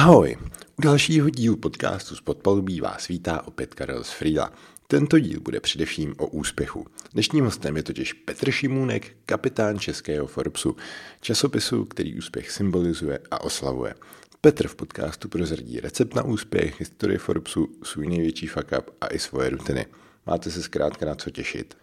Ahoj, u dalšího dílu podcastu z podpalubí vás vítá opět Karel z Frýla. Tento díl bude především o úspěchu. Dnešním hostem je totiž Petr Šimůnek, kapitán českého Forbesu, časopisu, který úspěch symbolizuje a oslavuje. Petr v podcastu prozradí recept na úspěch, historii Forbesu, svůj největší fuck up a i svoje rutiny. Máte se zkrátka na co těšit.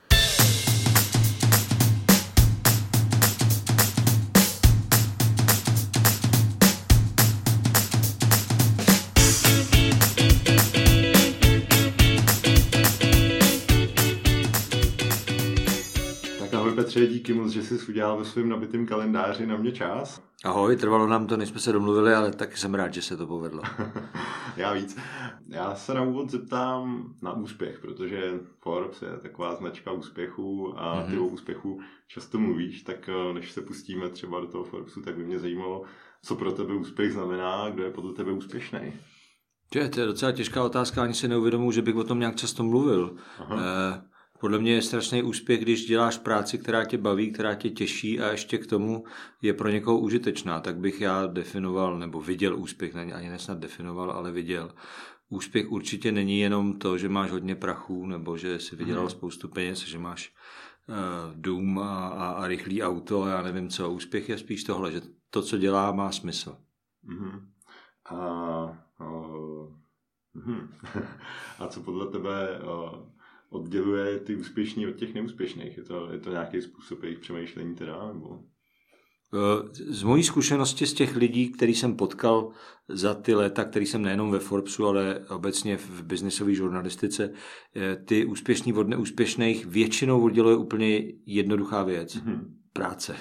Díky moc, že jsi udělal ve svém nabitém kalendáři na mě čas. Ahoj, trvalo nám to, než jsme se domluvili, ale taky jsem rád, že se to povedlo. Já víc. Já se na úvod zeptám na úspěch, protože Forbes je taková značka úspěchu a ty mm-hmm. o úspěchu často mluvíš, tak eh, než se pustíme třeba do toho Forbesu, tak by mě zajímalo, co pro tebe úspěch znamená, kdo je podle tebe úspěšný. To je, to je docela těžká otázka, ani si neuvědomuji, že bych o tom nějak často mluvil. Aha. Eh, podle mě je strašný úspěch, když děláš práci, která tě baví, která tě těší a ještě k tomu je pro někoho užitečná. Tak bych já definoval, nebo viděl úspěch, ani nesnad definoval, ale viděl. Úspěch určitě není jenom to, že máš hodně prachů, nebo že si vydělal mm. spoustu peněz, že máš uh, dům a, a, a rychlý auto a já nevím co. Úspěch je spíš tohle, že to, co dělá, má smysl. Mm. A, uh, a co podle tebe uh, odděluje ty úspěšní od těch neúspěšných? Je to, je to nějaký způsob jejich přemýšlení teda? Nebo? Eh, z mojí zkušenosti z těch lidí, který jsem potkal za ty léta, který jsem nejenom ve Forbesu, ale obecně v biznisové žurnalistice, eh, ty úspěšní od neúspěšných většinou odděluje úplně jednoduchá věc. Mm-hmm. Práce.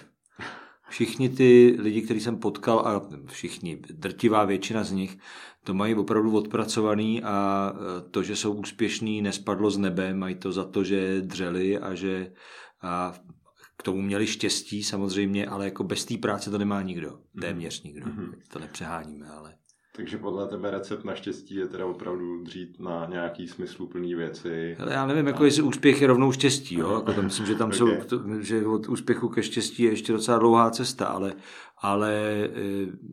Všichni ty lidi, který jsem potkal, a všichni, drtivá většina z nich, to mají opravdu odpracovaný a e, to, že jsou úspěšní, nespadlo z nebe, mají to za to, že dřeli a že a k tomu měli štěstí samozřejmě, ale jako bez té práce to nemá nikdo, mhm. téměř nikdo. Mm-hmm. To nepřeháníme, ale... Takže podle tebe recept na štěstí je teda opravdu dřít na nějaký smysluplný věci. Ale já nevím, jako jestli úspěch je rovnou štěstí, jo? Jako to myslím, že tam okay. jsou, že od úspěchu ke štěstí je ještě docela dlouhá cesta, ale, ale e,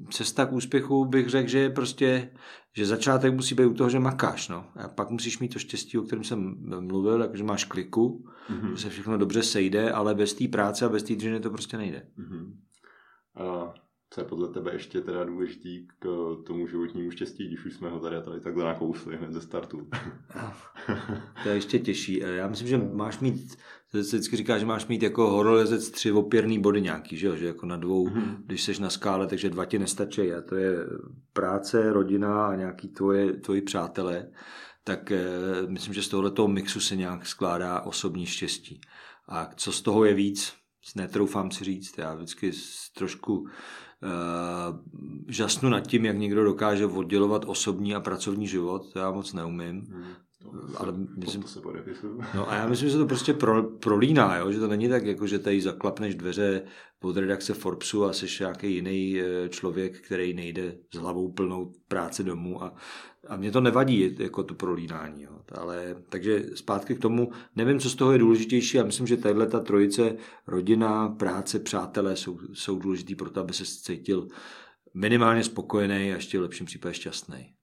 cesta k úspěchu bych řekl, že je prostě, že začátek musí být u toho, že makáš, no. A pak musíš mít to štěstí, o kterém jsem mluvil, jakože máš kliku, mm-hmm. že se všechno dobře sejde, ale bez té práce a bez té dřiny to prostě nejde. Mm-hmm. A co je podle tebe ještě teda důležitý k tomu životnímu štěstí, když už jsme ho tady, tady takhle nakousli hned ze startu? to je ještě těžší. Já myslím, že máš mít, se vždycky říká, že máš mít jako horolezec tři opěrný body nějaký, že, jo? že jako na dvou, mm-hmm. když seš na skále, takže dva ti nestačí a to je práce, rodina a nějaký tvoje, tvoji přátelé tak eh, myslím, že z tohoto mixu se nějak skládá osobní štěstí. A co z toho je víc, netroufám si říct, já vždycky trošku žasnu nad tím, jak někdo dokáže oddělovat osobní a pracovní život, to já moc neumím. Hmm. Ale myslím, se no a já myslím, že to prostě pro, prolíná, jo? že to není tak, jako že tady zaklapneš dveře od redakce Forbesu a jsi nějaký jiný eh, člověk, který nejde s hlavou plnou práce domů a a mě to nevadí, jako to prolínání. Jo. Ale, takže zpátky k tomu, nevím, co z toho je důležitější a myslím, že tahle ta trojice, rodina, práce, přátelé jsou, jsou důležitý pro to, aby se cítil minimálně spokojený a ještě v lepším případě šťastný.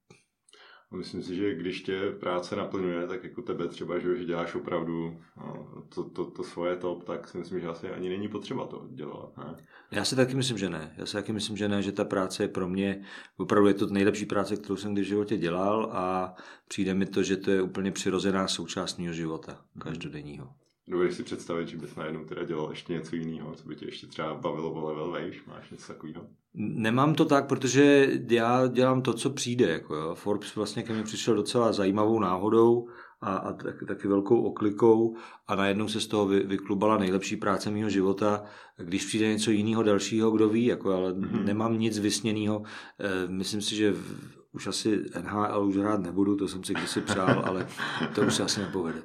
Myslím si, že když tě práce naplňuje, tak jako tebe třeba, že, děláš opravdu no, to, to, to svoje top, tak si myslím, že asi ani není potřeba to dělat. Ne? Já si taky myslím, že ne. Já si taky myslím, že ne, že ta práce je pro mě, opravdu je to nejlepší práce, kterou jsem kdy v životě dělal a přijde mi to, že to je úplně přirozená součást mého života, každodenního. Dovedeš si představit, že bys najednou teda dělal ještě něco jiného, co by tě ještě třeba bavilo o level vejš? Máš něco takového? Nemám to tak, protože já dělám to, co přijde. Jako jo. Forbes vlastně ke mně přišel docela zajímavou náhodou a, a taky, taky velkou oklikou a najednou se z toho vy, vyklubala nejlepší práce mého života. Když přijde něco jiného, dalšího, kdo ví, jako, ale mm-hmm. nemám nic vysněného. E, myslím si, že v, už asi NHL už hrát nebudu, to jsem si kdysi přál, ale to už se asi nepovede.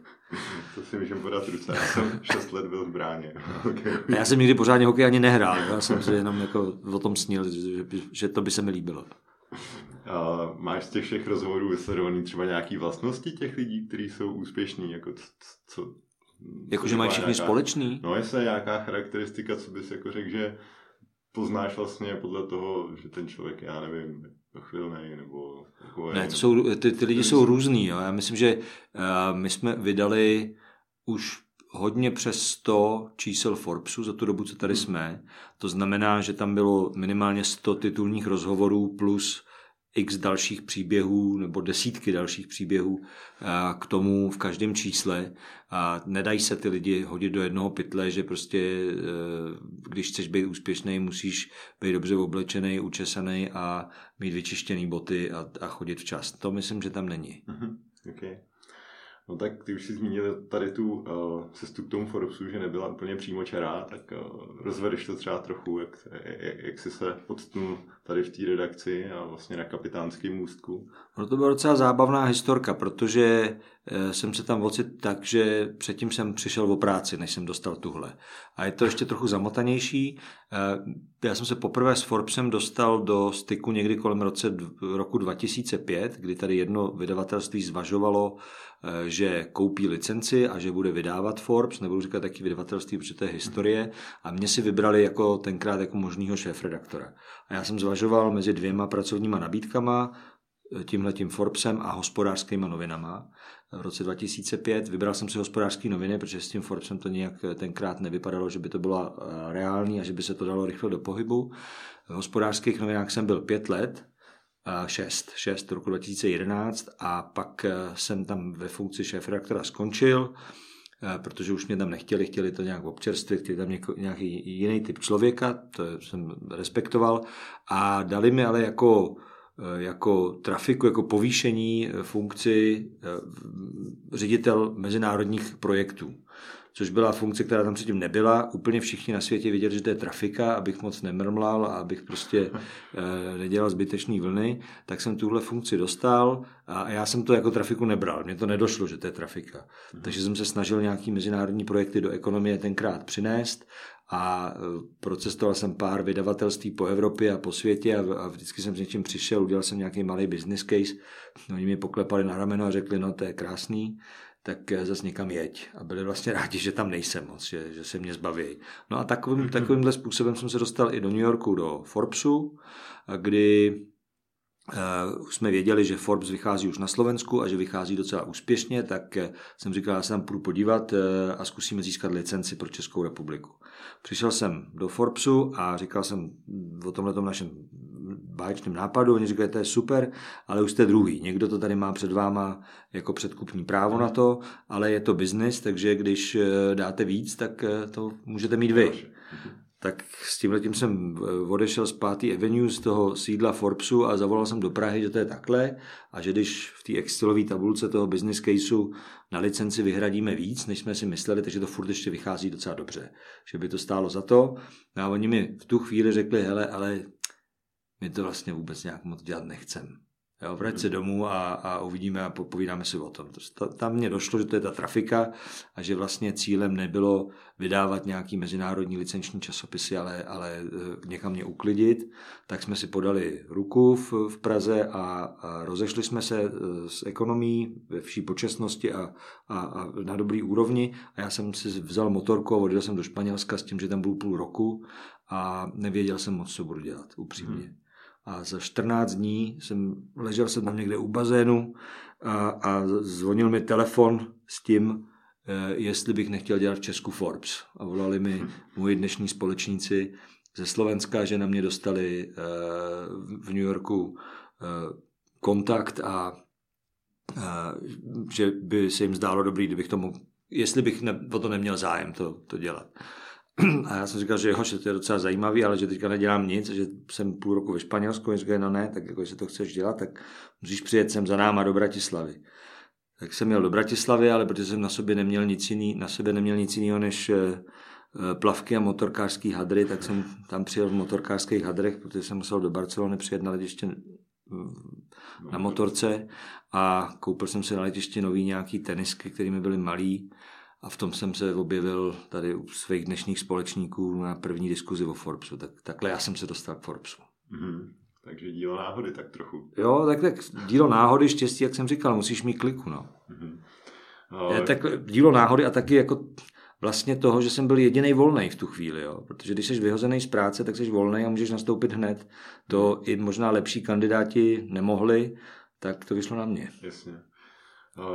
To si můžeme podat ruce. Já jsem 6 let byl v bráně. Okay. Já jsem nikdy pořádně hokej ani nehrál. Já jsem si jenom jako o tom snil, že, že to by se mi líbilo. A máš z těch všech rozhovorů vysledovaný třeba nějaký vlastnosti těch lidí, kteří jsou úspěšní? Jako co, Jakože mají všichni nějaká, společný? No, jestli je nějaká charakteristika, co bys jako řekl, že poznáš vlastně podle toho, že ten člověk, já nevím, chvilnej, Nebo ne, to jsou, ty, ty lidi jsou různý. Jo. Já myslím, že uh, my jsme vydali už hodně přes 100 čísel Forbesu za tu dobu, co tady hmm. jsme. To znamená, že tam bylo minimálně 100 titulních rozhovorů plus x dalších příběhů nebo desítky dalších příběhů eh, k tomu v každém čísle. A nedají se ty lidi hodit do jednoho pytle, že prostě eh, když chceš být úspěšný, musíš být dobře oblečený, učesaný a mít vyčištěný boty a, a chodit včas. To myslím, že tam není. Mm-hmm. Okay. No tak ty už si zmínil tady tu uh, cestu k tomu Forbesu, že nebyla úplně přímo čará, tak uh, rozvedeš to třeba trochu, jak, jak, jak jsi se odstnul tady v té redakci a vlastně na kapitánském můstku. No to byla docela zábavná historka, protože uh, jsem se tam ocit tak, že předtím jsem přišel o práci, než jsem dostal tuhle. A je to ještě trochu zamotanější. Uh, já jsem se poprvé s Forbesem dostal do styku někdy kolem roce, roku 2005, kdy tady jedno vydavatelství zvažovalo Eh, že koupí licenci a že bude vydávat Forbes, nebudu říkat taky vydavatelství, protože to je historie, a mě si vybrali jako tenkrát jako možného šéf-redaktora. A já jsem zvažoval mezi dvěma pracovníma nabídkama, eh, tímhletím Forbesem a hospodářskýma novinama. V roce 2005 vybral jsem si hospodářské noviny, protože s tím Forbesem to nějak eh, tenkrát nevypadalo, že by to bylo reální a že by se to dalo rychle do pohybu. V hospodářských novinách jsem byl pět let 6, 6 roku 2011 a pak eh, jsem tam ve funkci šéf-redaktora skončil, eh, protože už mě tam nechtěli, chtěli to nějak občerstvit, chtěli tam něko, nějaký jiný typ člověka, to jsem respektoval a dali mi ale jako eh, jako trafiku, jako povýšení funkci ředitel mezinárodních projektů což byla funkce, která tam předtím nebyla. Úplně všichni na světě viděli, že to je trafika, abych moc nemrmlal a abych prostě nedělal zbytečný vlny, tak jsem tuhle funkci dostal a já jsem to jako trafiku nebral. Mně to nedošlo, že to je trafika. Mhm. Takže jsem se snažil nějaký mezinárodní projekty do ekonomie tenkrát přinést a e, procestoval jsem pár vydavatelství po Evropě a po světě a, a vždycky jsem s něčím přišel, udělal jsem nějaký malý business case, no, oni mi poklepali na rameno a řekli, no to je krásný, tak eh, zase někam jeď. A byli vlastně rádi, že tam nejsem moc, že, že se mě zbaví. No a takovým, mhm. takovýmhle způsobem jsem se dostal i do New Yorku, do Forbesu, kdy Uh, jsme věděli, že Forbes vychází už na Slovensku a že vychází docela úspěšně, tak jsem říkal, já se tam půjdu podívat a zkusíme získat licenci pro Českou republiku. Přišel jsem do Forbesu a říkal jsem o tomhle našem báječném nápadu, oni říkají, to je super, ale už jste druhý. Někdo to tady má před váma jako předkupní právo na to, ale je to biznis, takže když eh, dáte víc, tak eh, to můžete mít vy. Tak s tím letím jsem eh, odešel z 5. Avenue z toho sídla Forbesu a zavolal jsem do Prahy, že to je takhle a že když v té Excelové tabulce toho business caseu na licenci vyhradíme víc, než jsme si mysleli, takže to furt ještě vychází docela dobře, že by to stálo za to. No a oni mi v tu chvíli řekli, hele, ale my to vlastně vůbec nějak moc dělat nechcem. Jo, vrať se domů a, a uvidíme a povídáme si o tom. Tam mě došlo, že to je ta trafika a že vlastně cílem nebylo vydávat nějaký mezinárodní licenční časopisy, ale, ale eh, někam mě uklidit. Tak jsme si podali ruku v, v Praze a, a rozešli jsme se eh, s ekonomí ve vší počestnosti a, a, a na dobrý úrovni. A já jsem si vzal motorku a odjel jsem do Španělska s tím, že tam byl půl roku a nevěděl jsem moc, co budu dělat, upřímně. Hmm a za 14 dní jsem ležel jsem tam někde u bazénu a, a zvonil mi telefon s tím, eh, jestli bych nechtěl dělat v Česku Forbes. A volali mi moji dnešní společníci ze Slovenska, že na mě dostali eh, v New Yorku eh, kontakt a že by se jim zdálo dobrý, kdybych tomu, jestli bych ne, o to neměl zájem to, to dělat. A já jsem říkal, že jo, že to je docela zajímavý, ale že teďka nedělám nic, že jsem půl roku ve Španělsku, a říkal, no ne, tak jako, jestli to chceš dělat, tak musíš přijet sem za náma do Bratislavy. Tak jsem měl do Bratislavy, ale protože jsem na sobě neměl nic jiný, na sebe neměl nic jiného než eh, eh, plavky a motorkářský hadry, tak jsem tam přijel v motorkářských hadrech, protože jsem musel do Barcelony přijet na letiště mm, na motorce a koupil jsem si na letiště nový nějaký tenisky, které mi byly malý a v tom jsem se objevil tady u svých dnešních společníků na první diskuzi o Forbesu. Tak, takhle já jsem se dostal k Forbesu. Mm-hmm. Takže dílo náhody tak trochu. Jo, tak, tak dílo náhody, štěstí, jak jsem říkal, musíš mít kliku. No. Mm-hmm. Ale... tak dílo náhody a taky jako vlastně toho, že jsem byl jediný volný v tu chvíli. Jo? Protože když jsi vyhozený z práce, tak jsi volný a můžeš nastoupit hned. To i možná lepší kandidáti nemohli, tak to vyšlo na mě. Jasně.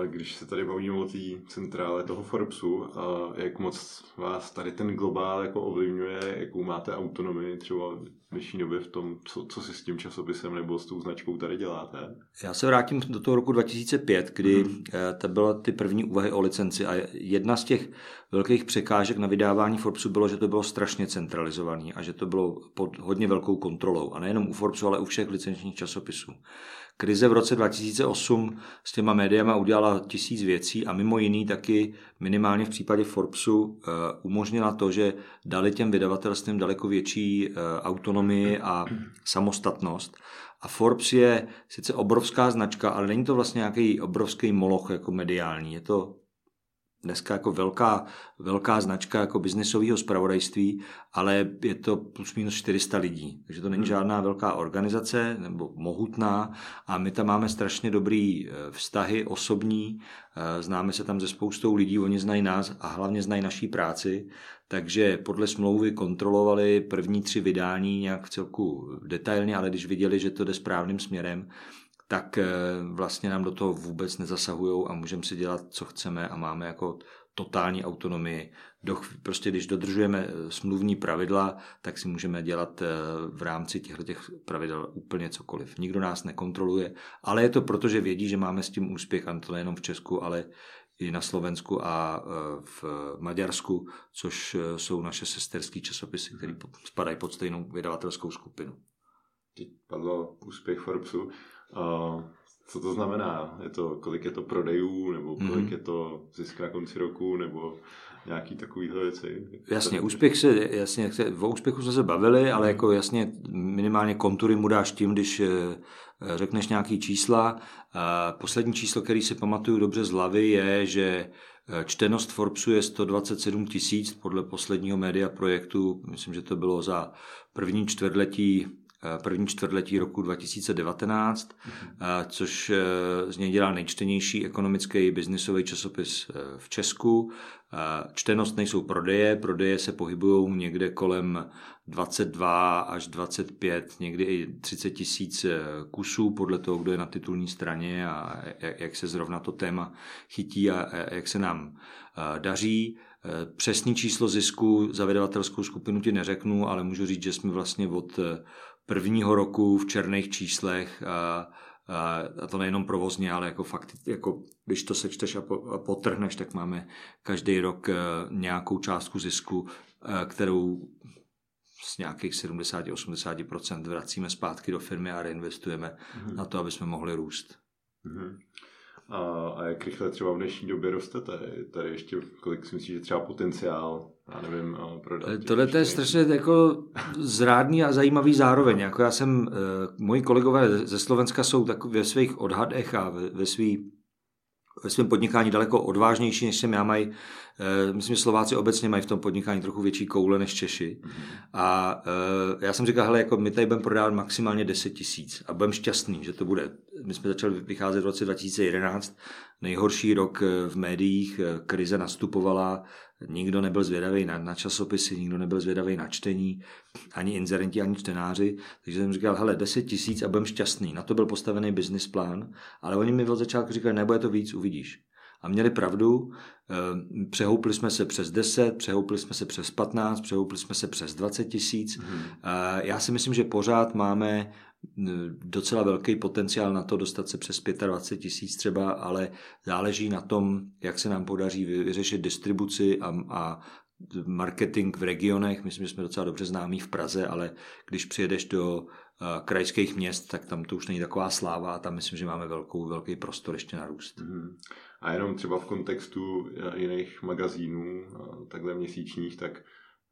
Když se tady bavíme o té centrále toho Forbesu, jak moc vás tady ten globál jako ovlivňuje, jakou máte autonomii třeba v dnešní době v tom, co, co si s tím časopisem nebo s tou značkou tady děláte? Já se vrátím do toho roku 2005, kdy hmm. to byla ty první úvahy o licenci a jedna z těch velkých překážek na vydávání Forbesu bylo, že to bylo strašně centralizované a že to bylo pod hodně velkou kontrolou. A nejenom u Forbesu, ale u všech licenčních časopisů. Krize v roce 2008 s těma médiama udělala tisíc věcí a mimo jiný taky minimálně v případě Forbesu eh, umožnila to, že dali těm vydavatelstvím daleko větší eh, autonomii a samostatnost. A Forbes je sice obrovská značka, ale není to vlastně nějaký obrovský moloch jako mediální. Je to dneska jako velká, velká značka jako biznesového spravodajství, ale je to plus minus 400 lidí. Takže to není hmm. žádná velká organizace nebo mohutná a my tam máme strašně dobrý eh, vztahy osobní, eh, známe se tam ze spoustou lidí, oni znají nás a hlavně znají naší práci, takže podle smlouvy kontrolovali první tři vydání nějak v celku detailně, ale když viděli, že to jde správným směrem, tak eh, vlastně nám do toho vůbec nezasahují a můžeme si dělat, co chceme a máme jako totální autonomii. Do, prostě když dodržujeme eh, smluvní pravidla, tak si můžeme dělat eh, v rámci těchto těch pravidel úplně cokoliv. Nikdo nás nekontroluje, ale je to proto, že vědí, že máme s tím úspěch, a to nejenom v Česku, ale i na Slovensku a v Maďarsku, což jsou naše sesterské časopisy, které spadají pod stejnou vydavatelskou skupinu. Teď padlo úspěch Forbesu. Uh, co to znamená? Je to, kolik je to prodejů, nebo kolik mm-hmm. je to zisk na konci roku, nebo nějaký takovýhle věci? Jasně, úspěch se, jasně, o úspěchu jsme se bavili, ale jako jasně minimálně kontury mu dáš tím, když eh, řekneš nějaký čísla. Poslední číslo, který si pamatuju dobře z hlavy, je, že eh, čtenost Forbesu je 127 tisíc podle posledního média projektu. Myslím, že to bylo za první čtvrtletí první čtvrtletí roku 2019, mm-hmm. což eh, z něj dělá nejčtenější ekonomický biznisový časopis v Česku. Čtenost nejsou prodeje, prodeje se pohybují někde kolem 22 až 25, někdy i 30 tisíc kusů podle toho, kdo je na titulní straně a jak se zrovna to téma chytí a jak se nám daří. Přesný číslo zisku za vydavatelskou skupinu ti neřeknu, ale můžu říct, že jsme vlastně od prvního roku v černých číslech a, a to nejenom provozně, ale jako fakt, jako když to sečteš a, po, a potrhneš, tak máme každý rok e, nějakou částku zisku, e, kterou z nějakých 70-80% vracíme zpátky do firmy a reinvestujeme mm-hmm. na to, aby jsme mohli růst. Mm-hmm. A, a jak rychle třeba v dnešní době rostete? Tady ještě, kolik si myslíš, že třeba potenciál, já nevím, prodat? Eh, tohle je strašně jako zrádný a zajímavý zároveň. Jako já jsem, uh, moji kolegové ze Slovenska jsou tak ve svých odhadech a ve, ve svých ve svém podnikání daleko odvážnější, než jsem já mají. Eh, myslím, že Slováci obecně mají v tom podnikání trochu větší koule než Češi. Mm-hmm. A eh, já jsem říkal, hele, jako my tady budeme prodávat maximálně 10 tisíc a budeme šťastný, že to bude. My jsme začali vycházet v roce 2011, nejhorší rok eh, v médiích, krize nastupovala, Nikdo nebyl zvědavý na, na časopisy, nikdo nebyl zvědavý na čtení, ani inzerenti, ani čtenáři. Takže jsem říkal, hele, 10 tisíc a budem šťastný. Na to byl postavený business plán, ale oni mi od začátku říkali, nebude to víc, uvidíš. A měli pravdu, eh, přehoupli jsme se přes 10, přehoupli jsme se přes 15, přehoupli jsme se přes 20 tisíc. Hmm. Já si myslím, že pořád máme docela velký potenciál na to dostat se přes 25 tisíc třeba, ale záleží na tom, jak se nám podaří vyřešit distribuci a, a marketing v regionech. Myslím, že jsme docela dobře známí v Praze, ale když přijedeš do krajských měst, tak tam to už není taková sláva a tam myslím, že máme velkou, velký prostor ještě na růst. Mm. A jenom třeba v kontextu jiných magazínů, takhle měsíčních, tak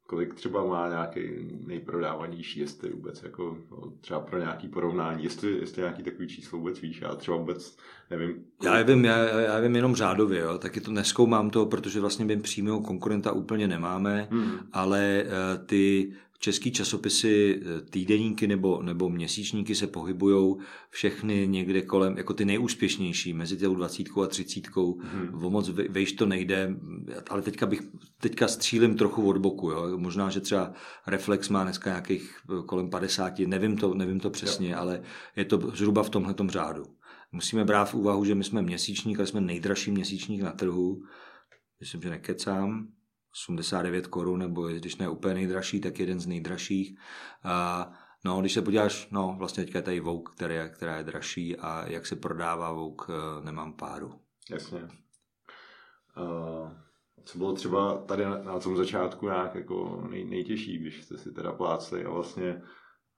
kolik třeba má nějaký nejprodávanější, jestli vůbec jako no, třeba pro nějaký porovnání, jestli, jestli nějaký takový číslo vůbec víš, já třeba vůbec nevím. Kolik... Já vím, já, já vím jenom řádově, jo, taky to neskoumám to, protože vlastně bym přímého konkurenta úplně nemáme, hmm. ale uh, ty český časopisy, eh, týdeníky nebo, nebo měsíčníky se pohybují všechny někde kolem, jako ty nejúspěšnější, mezi tou dvacítkou a třicítkou, hmm. o moc vejš to nejde, ale teďka bych, teďka střílim trochu od boku, jo. možná, že třeba Reflex má dneska nějakých eh, kolem 50, nevím to, nevím to přesně, jo. ale je to zhruba v tomhle řádu. Musíme brát v úvahu, že my jsme měsíčník, ale jsme nejdražší měsíčník na trhu, myslím, že nekecám, 89 korun, nebo když ne úplně nejdražší, tak jeden z nejdražších. A, no, když se podíváš, no, vlastně teďka je tady Vogue, která, která je dražší a jak se prodává Vogue, eh, nemám páru. Jasně. Uh, co bylo třeba tady na, na tom začátku nějak jako nej, nejtěžší, když jste si teda plácli a vlastně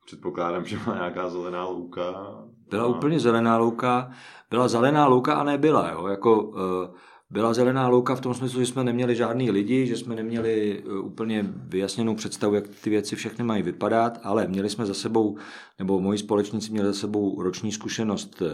předpokládám, že má nějaká zelená louka. Byla a... úplně zelená louka, byla zelená louka a nebyla, jo, jako uh, byla zelená louka v tom smyslu, že jsme neměli žádný lidi, že jsme neměli e, úplně vyjasněnou představu, jak ty věci všechny mají vypadat, ale měli jsme za sebou, nebo moji společníci měli za sebou roční zkušenost e,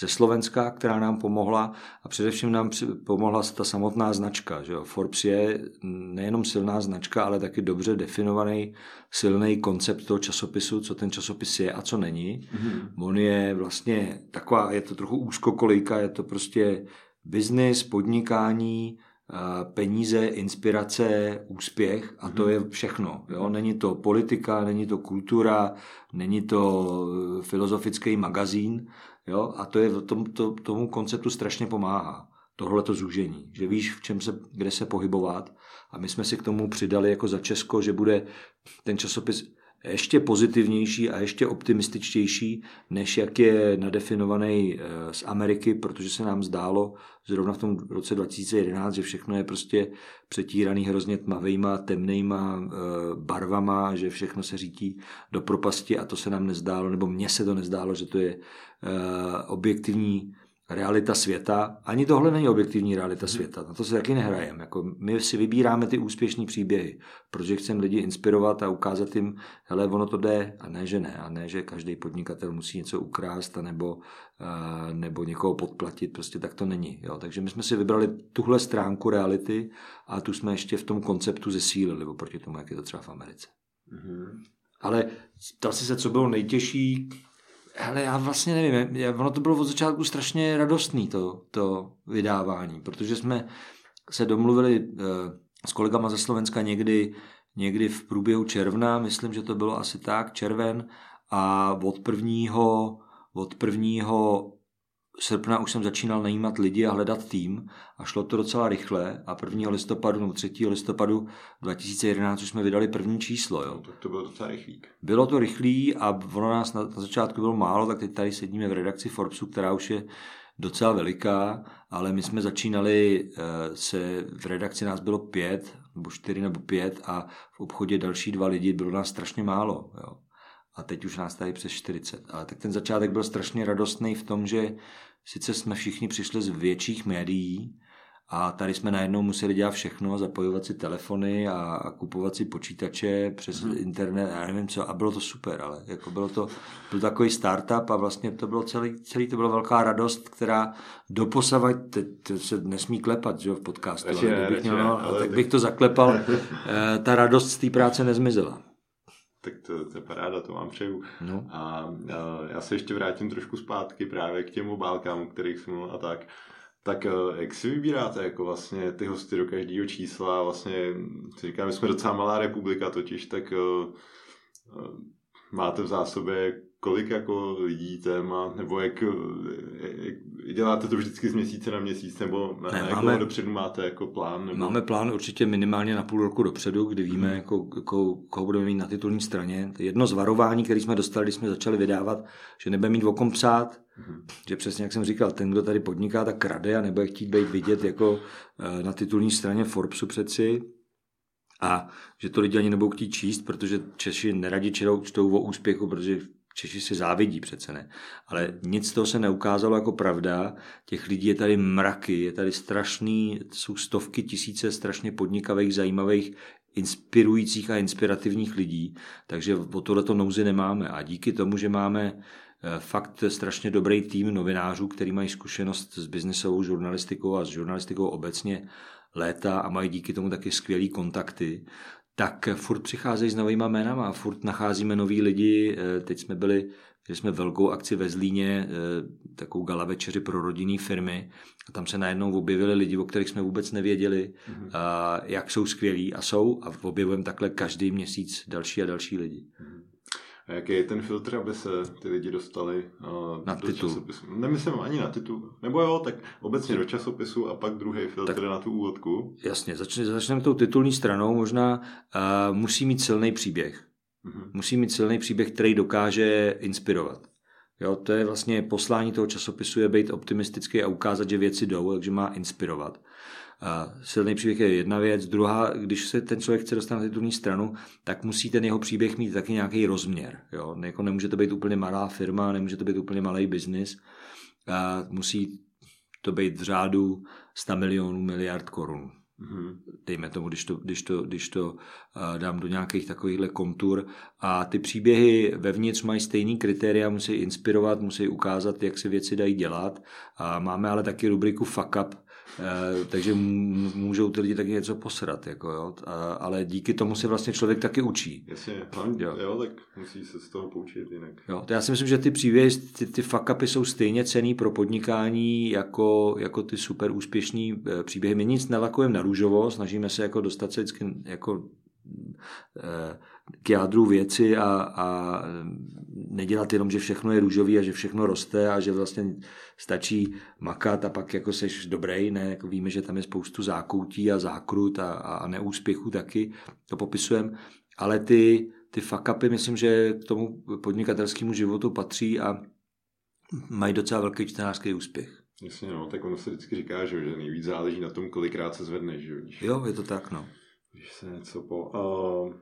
ze Slovenska, která nám pomohla a především nám pomohla ta samotná značka. Že jo? Forbes je nejenom silná značka, ale taky dobře definovaný silný koncept toho časopisu, co ten časopis je a co není. Mm-hmm. On je vlastně taková, je to trochu úzkokolejka, je to prostě biznis, podnikání, eh, peníze, inspirace, úspěch a to mhm. je všechno. Jo? Není to politika, není to kultura, není to eh, filozofický magazín jo? a to je tom, to, tomu konceptu strašně pomáhá. Tohle to zúžení, že víš, v čem se, kde se pohybovat a my jsme si k tomu přidali jako za Česko, že bude ten časopis ještě pozitivnější a ještě optimističtější, než jak je nadefinovaný eh, z Ameriky, protože se nám zdálo zrovna v tom roce 2011, že všechno je prostě přetíraný hrozně tmavejma, temnejma eh, barvama, že všechno se řítí do propasti a to se nám nezdálo, nebo mně se to nezdálo, že to je eh, objektivní realita světa. Ani tohle není objektivní realita světa. Na to se taky nehrajeme. Jako my si vybíráme ty úspěšné příběhy, protože chceme lidi inspirovat a ukázat jim, hele, ono to jde, a ne, že ne. A ne, že každý podnikatel musí něco ukrást, a nebo, uh, nebo někoho podplatit. Prostě tak to není. Jo? Takže my jsme si vybrali tuhle stránku reality a tu jsme ještě v tom konceptu zesílili, oproti tomu, jak je to třeba v Americe. Mm-hmm. Ale ptal si se, co bylo nejtěžší, Hele, já vlastně nevím, já, ono to bylo od začátku strašně radostný to, to vydávání, protože jsme se domluvili uh, s kolegama ze Slovenska někdy, někdy v průběhu června, myslím, že to bylo asi tak, červen, a od prvního, od prvního srpna už jsem začínal najímat lidi a hledat tým a šlo to docela rychle a 1. listopadu nebo 3. listopadu 2011 už jsme vydali první číslo. Jo. No, tak to bylo docela rychlý. Bylo to rychlý a ono nás na, na začátku bylo málo, tak teď tady sedíme v redakci Forbesu, která už je docela veliká, ale my jsme začínali eh, se, v redakci nás bylo pět, nebo čtyři nebo pět a v obchodě další dva lidi, bylo nás strašně málo. Jo. A teď už nás tady přes 40. Ale tak ten začátek byl strašně radostný v tom, že sice jsme všichni přišli z větších médií a tady jsme najednou museli dělat všechno, zapojovat si telefony a, a kupovat si počítače přes hmm. internet, já nevím co, a bylo to super, ale jako bylo to byl takový startup a vlastně to bylo celý, celý to byla velká radost, která doposavať, teď se nesmí klepat, že v podcastu, ale kdybych měl, no, ale tak bych to zaklepal, eh, ta radost z té práce nezmizela tak to, to je paráda, to vám přeju. No. A, a já se ještě vrátím trošku zpátky právě k těm obálkám, kterých jsem mluvil a tak. Tak jak si vybíráte jako vlastně ty hosty do každého čísla? Vlastně, si říkám, my jsme docela malá republika totiž, tak máte v zásobě kolik jako lidí téma, nebo jak, jak děláte to vždycky z měsíce na měsíc, nebo na, ne, na máme, dopředu máte jako plán? Nebo... Máme plán určitě minimálně na půl roku dopředu, kdy víme, hmm. jako, jako, koho budeme mít na titulní straně. Jedno z varování, které jsme dostali, když jsme začali vydávat, že nebudeme mít o kom psát, hmm. že přesně jak jsem říkal, ten, kdo tady podniká, tak krade a nebude chtít být vidět jako eh, na titulní straně Forbesu přeci, a že to lidi ani nebudou chtít číst, protože Češi neradi čtou, čtou o úspěchu, protože Češi si závidí přece ne. Ale nic z toho se neukázalo jako pravda. Těch lidí je tady mraky, je tady strašný, jsou stovky tisíce strašně podnikavých, zajímavých, inspirujících a inspirativních lidí. Takže o tohleto nouzy nemáme. A díky tomu, že máme eh, fakt strašně dobrý tým novinářů, který mají zkušenost s biznesovou žurnalistikou a s žurnalistikou obecně léta a mají díky tomu taky skvělé kontakty, tak furt přicházejí s novýma jménama, furt nacházíme nový lidi. Eh, teď jsme byli, měli jsme velkou akci ve Zlíně, eh, takovou gala večeři pro rodinný firmy a tam se najednou objevili lidi, o kterých jsme vůbec nevěděli, mm-hmm. jak jsou skvělí a jsou a objevujeme takhle každý měsíc další a další lidi. Mm-hmm. A jaký je ten filtr, aby se ty lidi dostali uh, na do titul? časopisu? Nemyslím ani na titul. Nebo jo, tak obecně do časopisu a pak druhý filtr tak, na tu úvodku. Jasně, začne, začneme tou titulní stranou. Možná uh, musí mít silný příběh. Uh-huh. Musí mít silný příběh, který dokáže inspirovat. Jo, to je vlastně poslání toho časopisu je být optimistický a ukázat, že věci jdou, takže má inspirovat. A silný příběh je jedna věc. Druhá, když se ten člověk chce dostat na titulní stranu, tak musí ten jeho příběh mít taky nějaký rozměr. Jo? Jako nemůže to být úplně malá firma, nemůže to být úplně malý biznis. A musí to být v řádu 100 milionů miliard korun. Mm-hmm. Dejme tomu, když to, když to, když to uh, dám do nějakých takovýchhle kontur. A ty příběhy vevnitř mají stejný kritéria, musí inspirovat, musí ukázat, jak se věci dají dělat. A máme ale taky rubriku fuck up, takže můžou ty lidi taky něco posrat, jako jo, a, ale díky tomu se vlastně člověk taky učí. Jasně, jo. jo, tak musí se z toho poučit jinak. Jo, to já si myslím, že ty příběhy, ty, ty fuck upy jsou stejně cený pro podnikání jako, jako ty super úspěšný eh, příběhy. My nic nelakujeme na růžovo, snažíme se jako dostat se vždycky jako eh, k jádru věci a, a nedělat jenom, že všechno je růžový a že všechno roste a že vlastně stačí makat a pak jako seš dobrý, ne, jako víme, že tam je spoustu zákoutí a zákrut a, a neúspěchů taky, to popisujeme, ale ty, ty fuck myslím, že k tomu podnikatelskému životu patří a mají docela velký čtenářský úspěch. Jasně, no, tak ono se vždycky říká, že, že nejvíc záleží na tom, kolikrát se zvedneš. Že? Když, jo, je to tak, no. Když se něco po... Uh,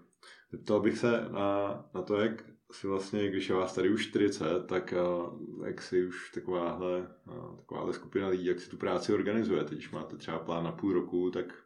zeptal bych se na, na to, jak si vlastně, když je vás tady už 40, tak jak si už takováhle, takováhle skupina lidí, jak si tu práci organizujete, když máte třeba plán na půl roku, tak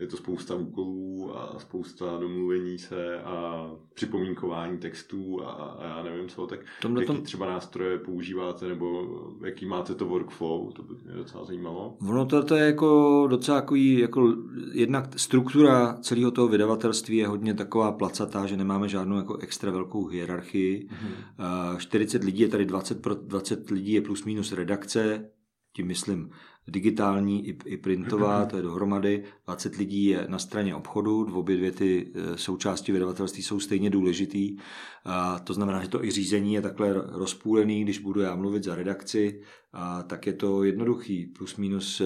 je to spousta úkolů a spousta domluvení se a připomínkování textů a, a já nevím co, tak Tomhle jaký tom... třeba nástroje používáte nebo jaký máte to workflow, to by mě docela zajímalo. Ono to, to je jako docela takový, jako jednak struktura celého toho vydavatelství je hodně taková placatá, že nemáme žádnou jako extra velkou hierarchii. Mm-hmm. 40 lidí je tady 20, 20 lidí je plus minus redakce, tím myslím digitální i, i printová, to je dohromady. 20 lidí je na straně obchodu, obě dvě ty e, součásti vydavatelství jsou stejně důležitý. A to znamená, že to i řízení je takhle rozpůlený, když budu já mluvit za redakci, a tak je to jednoduchý. Plus minus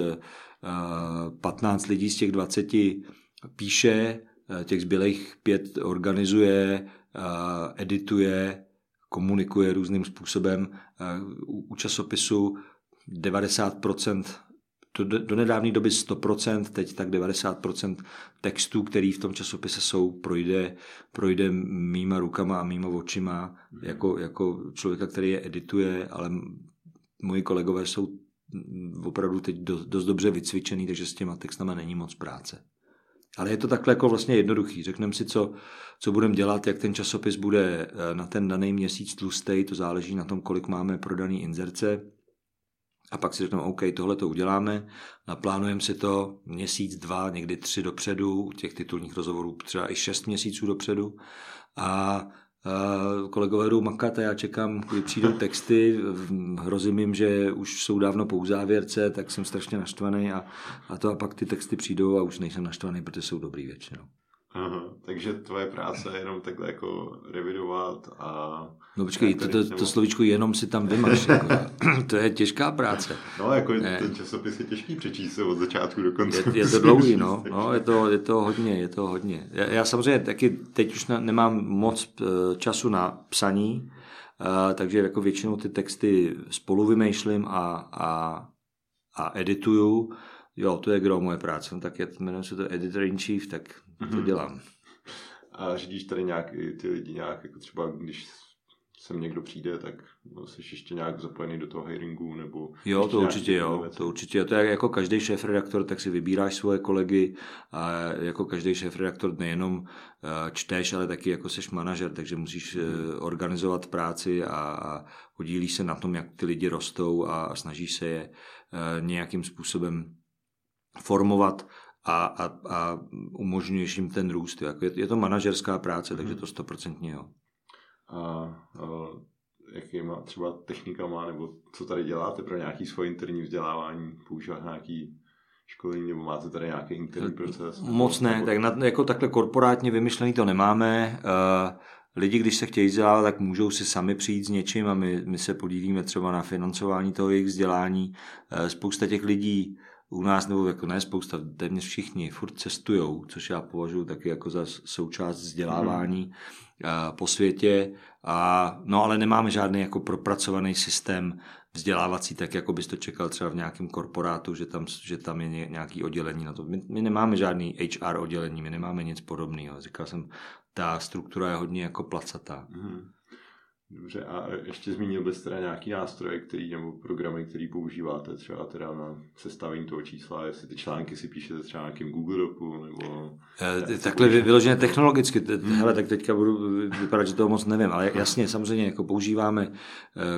15 e, lidí z těch 20 píše, e, těch zbylých pět organizuje, edituje, komunikuje různým způsobem. U časopisu 90% do, do nedávné doby 100%, teď tak 90% textů, který v tom časopise jsou, projde, projde mýma rukama a mýma očima, mm. jako, jako člověka, který je edituje, ale moji kolegové jsou opravdu teď dost dobře vycvičený, takže s těma textama není moc práce. Ale je to takhle jako vlastně jednoduchý. Řekneme si, co, co budeme dělat, jak ten časopis bude eh, na ten daný měsíc tlustý, to záleží na tom, kolik máme prodaný inzerce, a pak si řekneme, OK, tohle to uděláme, naplánujeme si to měsíc, dva, někdy tři dopředu, těch titulních rozhovorů třeba i šest měsíců dopředu. A kolegové jdou makat a já čekám, kdy přijdou texty, hrozím jim, že už jsou dávno po uzávěrce, tak jsem strašně naštvaný a, a to a pak ty texty přijdou a už nejsem naštvaný, protože jsou dobrý většinou. Aha, takže tvoje práce je jenom takhle jako revidovat a... No počkej, to, to, to slovíčko jenom si tam vymaš, jako, to je těžká práce. No jako ne. ten časopis je těžký přečíst od začátku do konce. Je, je to dlouhý, no, no je, to, je to hodně, je to hodně. Já, já samozřejmě taky teď už na, nemám moc eh, času na psaní, uh, takže jako většinou ty texty spolu vymýšlím a, a, a edituju, Jo, to je gro moje práce, no, tak je, jmenuje se to editor in chief, tak to mm-hmm. dělám. A řídíš tady nějak ty lidi nějak, jako třeba když sem někdo přijde, tak jsi ještě nějak zapojený do toho hiringu, nebo... Jo, to určitě jo, to určitě. To je jako každý šéf-redaktor, tak si vybíráš svoje kolegy a jako každý šéf-redaktor nejenom eh, čteš, ale taky jako seš manažer, takže musíš hmm. organizovat práci a, a podílíš se na tom, jak ty lidi rostou a, a snažíš se je eh, nějakým způsobem formovat a, a, a umožňuješ jim ten růst. Jako je, je to manažerská práce, takže to stoprocentně jo. A, a jakýma třeba technikama, nebo co tady děláte pro nějaký svoje interní vzdělávání, používat nějaký školení, nebo máte tady nějaký interní proces? Moc ne, tak na, jako takhle korporátně vymyšlený to nemáme. Uh, lidi, když se chtějí vzdělávat, tak můžou si sami přijít s něčím a my, my se podílíme třeba na financování toho jejich vzdělání. Spousta těch lidí u nás, nebo jako ne spousta, téměř všichni furt cestujou, což já považuji taky jako za součást vzdělávání hmm. po světě. A, no ale nemáme žádný jako propracovaný systém vzdělávací, tak jako bys to čekal třeba v nějakém korporátu, že tam, že tam je nějaký oddělení na to. My, my nemáme žádný HR oddělení, my nemáme nic podobného. Říkal jsem, ta struktura je hodně jako placatá. Hmm. Dobře, a ještě zmínil bys teda nějaký nástroje, který, nebo programy, který používáte třeba teda na sestavení toho čísla, jestli ty články si píšete třeba nějakým Google Docu, nebo... E, takhle vyloženě technologicky, hmm. hele, tak teďka budu vypadat, že toho moc nevím, ale jasně, samozřejmě, jako používáme uh,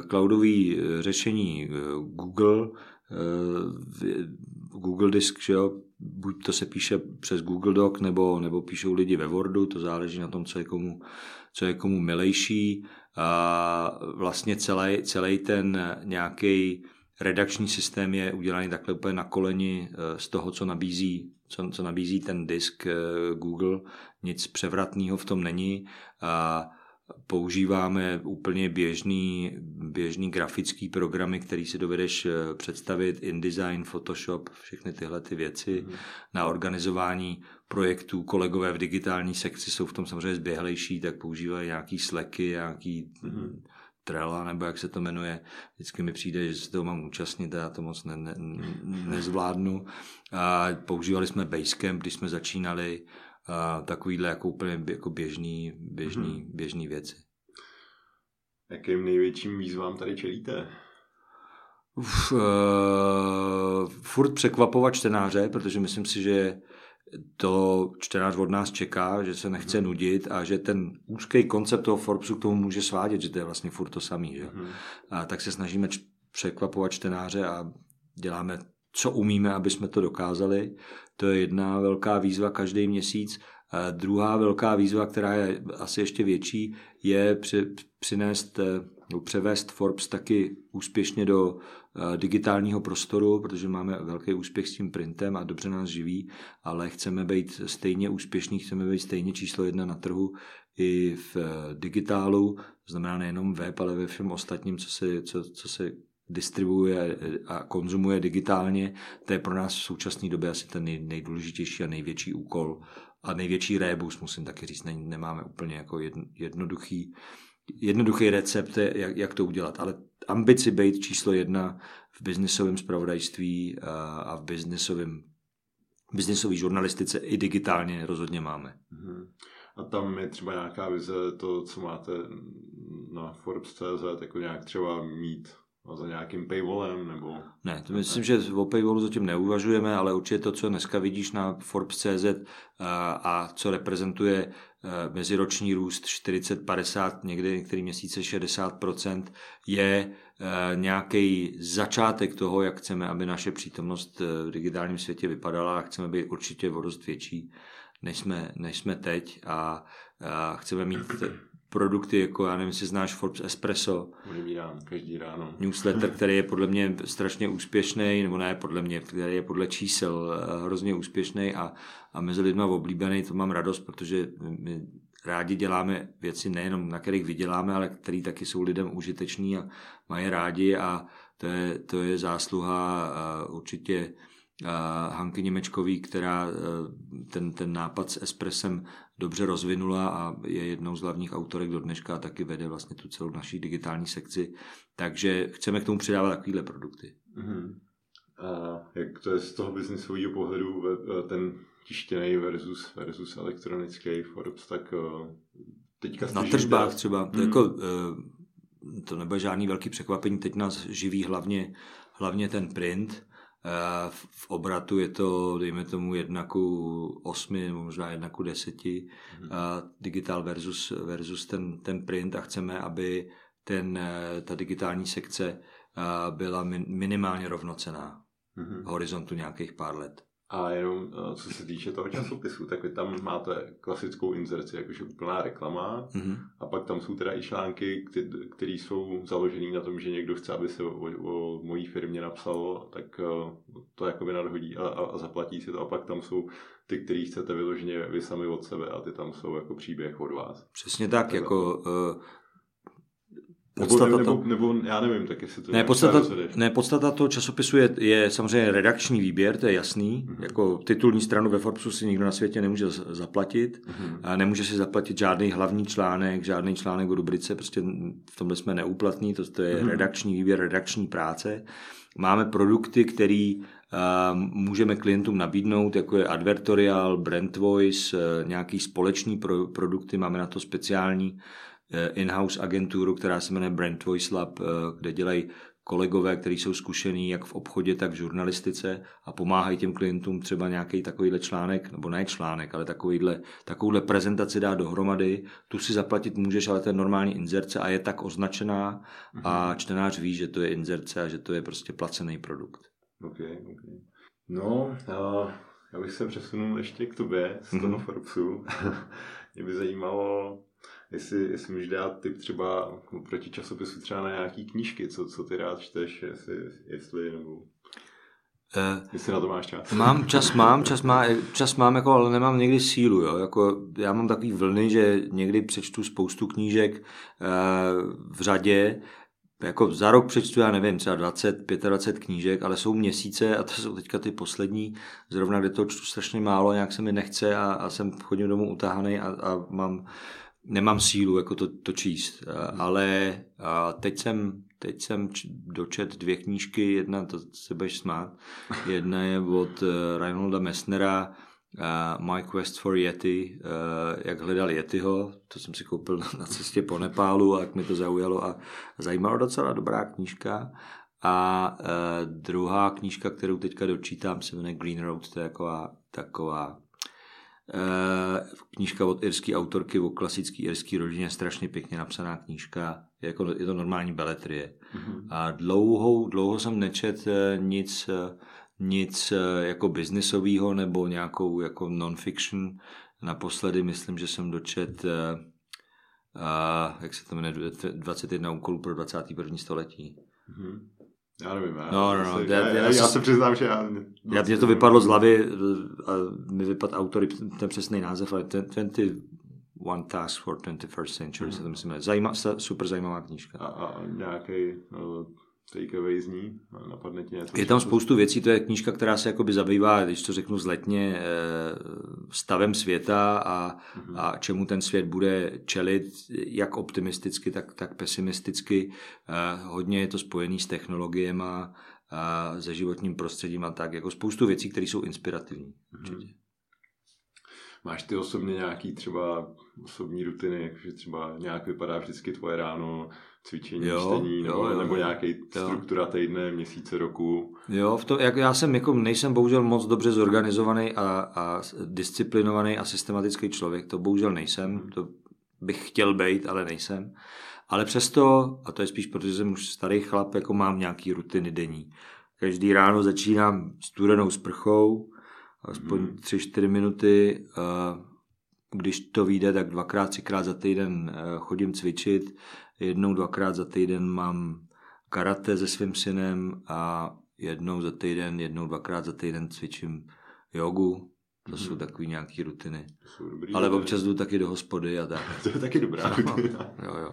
cloudové uh, řešení Google, Google Disk, že jo, buď to se píše přes Google Doc, nebo, nebo píšou lidi ve Wordu, to záleží na tom, co je komu, co je komu milejší vlastně celý, celý ten nějaký redakční systém je udělaný takhle úplně na koleni eh, z toho, co nabízí, co, co nabízí ten disk eh, Google. Nic převratného v tom není. A používáme úplně běžný, běžný grafický programy, který si dovedeš eh, představit, InDesign, Photoshop, všechny tyhle ty věci mm. na organizování projektů. Kolegové v digitální sekci jsou v tom samozřejmě zběhlejší, tak používají nějaký Slacky, nějaký mm. Trela, nebo jak se to jmenuje. Vždycky mi přijde, že se toho mám účastnit a já to moc ne, ne, nezvládnu. A používali jsme Basecamp, když jsme začínali, takovýhle jako úplně jako běžný, běžný, hmm. běžný věci. Jakým největším výzvám tady čelíte? Uf, uh, furt překvapovat čtenáře, protože myslím si, že to čtenář od nás čeká, že se nechce hmm. nudit a že ten úzký koncept toho Forbesu k tomu může svádět, že to je vlastně furt to samý. Že? Hmm. A tak se snažíme č- překvapovat čtenáře a děláme, co umíme, aby jsme to dokázali. To je jedna velká výzva každý měsíc. A druhá velká výzva, která je asi ještě větší, je při, přinést nebo převést Forbes taky úspěšně do eh, digitálního prostoru, protože máme velký úspěch s tím printem a dobře nás živí, ale chceme být stejně úspěšní, chceme být stejně číslo jedna na trhu i v eh, digitálu, to znamená nejenom web, ale ve všem ostatním, co se, co, co se distribuuje a konzumuje digitálně, to je pro nás v současné době asi ten nejdůležitější a největší úkol a největší rébus, musím taky říct, nemáme úplně jako jednoduchý, jednoduchý recept, jak, jak to udělat, ale ambici být číslo jedna v biznisovém spravodajství a v biznisovém biznisové žurnalistice i digitálně rozhodně máme. Mhm. A tam je třeba nějaká vize to, co máte na Forbes.cz, jako nějak třeba mít a za nějakým paywallem nebo... Ne, to myslím, že o paywallu zatím neuvažujeme, ale určitě to, co dneska vidíš na Forbes.cz a, a co reprezentuje meziroční růst 40-50, někdy některý měsíce 60%, je nějaký začátek toho, jak chceme, aby naše přítomnost v digitálním světě vypadala a chceme být určitě o dost větší, než jsme, než jsme teď a, a chceme mít produkty, jako já nevím, jestli znáš Forbes Espresso. Odebírám každý ráno. Newsletter, který je podle mě strašně úspěšný, nebo ne podle mě, který je podle čísel eh, hrozně úspěšný a, a mezi lidmi oblíbený, to mám radost, protože my rádi děláme věci nejenom na kterých vyděláme, ale které taky jsou lidem užiteční a mají rádi a to je, to je zásluha určitě Hanky Němečkový, která e, ten, ten nápad s espresem dobře rozvinula a je jednou z hlavních autorek do dneška a taky vede vlastně tu celou naší digitální sekci. Takže chceme k tomu přidávat takovéhle produkty. Mm-hmm. A jak to je z toho biznisového pohledu ten tištěný versus, versus elektronický Forbes, tak e, teďka Na tržbách třeba. To, jako, e, to nebude žádný velký překvapení. Teď nás živí hlavně, hlavně ten print, v obratu je to, dejme tomu, jedna ku osmi, možná jedna ku deseti, mm. digital versus, versus ten, ten print a chceme, aby ten, eh, ta digitální sekce byla minimálně rovnocená mm. v horizontu nějakých pár let. A jenom eh, co se týče toho časopisu, tak vy tam máte klasickou inzerci, jakože úplná reklama mm-hmm. a pak tam jsou teda i články, které jsou založené na tom, že někdo chce, aby se o, o mojí firmě napsalo, tak eh, to jakoby nadhodí a, a, a zaplatí si to a pak tam jsou ty, který chcete vyloženě vy sami od sebe a ty tam jsou jako příběh od vás. Přesně tak, tak jako uh, Podstata nebo, nebo, nebo, já nevím, tak jestli to ne, podstata, ne, podstata toho časopisu je, je samozřejmě redakční výběr, to je jasný. Mm-hmm. Jako titulní stranu ve Forbesu si nikdo na světě nemůže zaplatit. Mm-hmm. A nemůže si zaplatit žádný hlavní článek, žádný článek o rubrice, prostě v tomhle jsme neúplatní, to, to je mm-hmm. redakční výběr, redakční práce. Máme produkty, které uh, můžeme klientům nabídnout, jako je Advertorial, Brand Voice, uh, nějaký společný pro, produkty, máme na to speciální Eh, in-house agenturu, která se jmenuje Brand Voice Lab, eh, kde dělají kolegové, kteří jsou zkušení jak v obchodě, tak v žurnalistice a pomáhají těm klientům třeba nějaký takovýhle článek, nebo ne článek, ale takovýhle, takovouhle prezentaci dát dohromady. Tu si zaplatit můžeš, ale to je normální inzerce a je tak označená a mhm. čtenář ví, že to je inzerce a že to je prostě placený produkt. Okay, okay. No, já bych se přesunul ještě k tobě z toho mm-hmm. Forbesu. Mě by zajímalo, jestli, jestli můžeš dát typ třeba proti časopisu třeba na nějaký knížky, co, co ty rád čteš, jestli, jestli nebo... Uh, jestli na to máš čas. Mám čas, mám, čas, má, čas mám, jako, ale nemám někdy sílu. Jo? Jako, já mám takový vlny, že někdy přečtu spoustu knížek uh, v řadě, jako za rok přečtu, já nevím, třeba 20, 25 knížek, ale jsou měsíce a to jsou teďka ty poslední, zrovna kde to čtu strašně málo, nějak se mi nechce a, a jsem chodím domů utahaný a, a mám nemám sílu jako to, to číst, ale teď jsem, teď jsem dočet dvě knížky, jedna, to se budeš smát, jedna je od eh, Reinholda Messnera, uh, My Quest for Yeti, uh, jak hledal Yetiho, to jsem si koupil na cestě po Nepálu a jak mi to zaujalo a zajímalo docela dobrá knížka. A uh, druhá knížka, kterou teďka dočítám, se jmenuje Green Road, to je taková, taková Eh, knížka od irské autorky o klasické irské rodině, strašně pěkně napsaná knížka, je, jako, je to normální beletrie. Mm-hmm. A dlouho, dlouho jsem nečet eh, nic, eh, nic jako biznisového nebo nějakou jako non-fiction. Naposledy myslím, že jsem dočet a, jak se to jmenuje, 21 úkolů pro 21. století. Mm-hmm. Já nevím, já, no, no, no, já, já, já, já se přiznám, že já... Já mě to vypadlo z hlavy a mi vypadl autory ten přesný název, ale 21 Task for 21st Century mm. se to myslím, zajímá, super zajímavá knížka. A, a nějaký no, takeaway z ní? Napadne ti něco? Je tam spoustu věcí, to je knížka, která se jakoby zabývá, když to řeknu zletně, eh, stavem světa a, mm-hmm. a čemu ten svět bude čelit, jak optimisticky, tak, tak pesimisticky. Eh, hodně je to spojený s technologiemi a se životním prostředím a tak, jako spoustu věcí, které jsou inspirativní. Mm-hmm. Máš ty osobně nějaký třeba osobní rutiny, jakože třeba nějak vypadá vždycky tvoje ráno, cvičení, jo, čtení, jo, nebo, jo, nebo nějaký struktura týdne, měsíce, roku. Jo, v to, jak já jsem jako nejsem bohužel moc dobře zorganizovaný a, a disciplinovaný a systematický člověk, to bohužel nejsem, hmm. to bych chtěl být, ale nejsem. Ale přesto, a to je spíš protože jsem už starý chlap, jako mám nějaký rutiny denní. Každý ráno začínám studenou sprchou, aspoň hmm. 3-4 minuty, když to vyjde, tak dvakrát, třikrát za týden eh, chodím cvičit, jednou, dvakrát za týden mám karate se svým synem a jednou za týden, jednou, dvakrát za týden cvičím jogu. To mm-hmm. jsou takové nějaké rutiny. dobrý, Ale občas jdu taky do hospody a tak. to je taky dobrá rutina. jo, jo.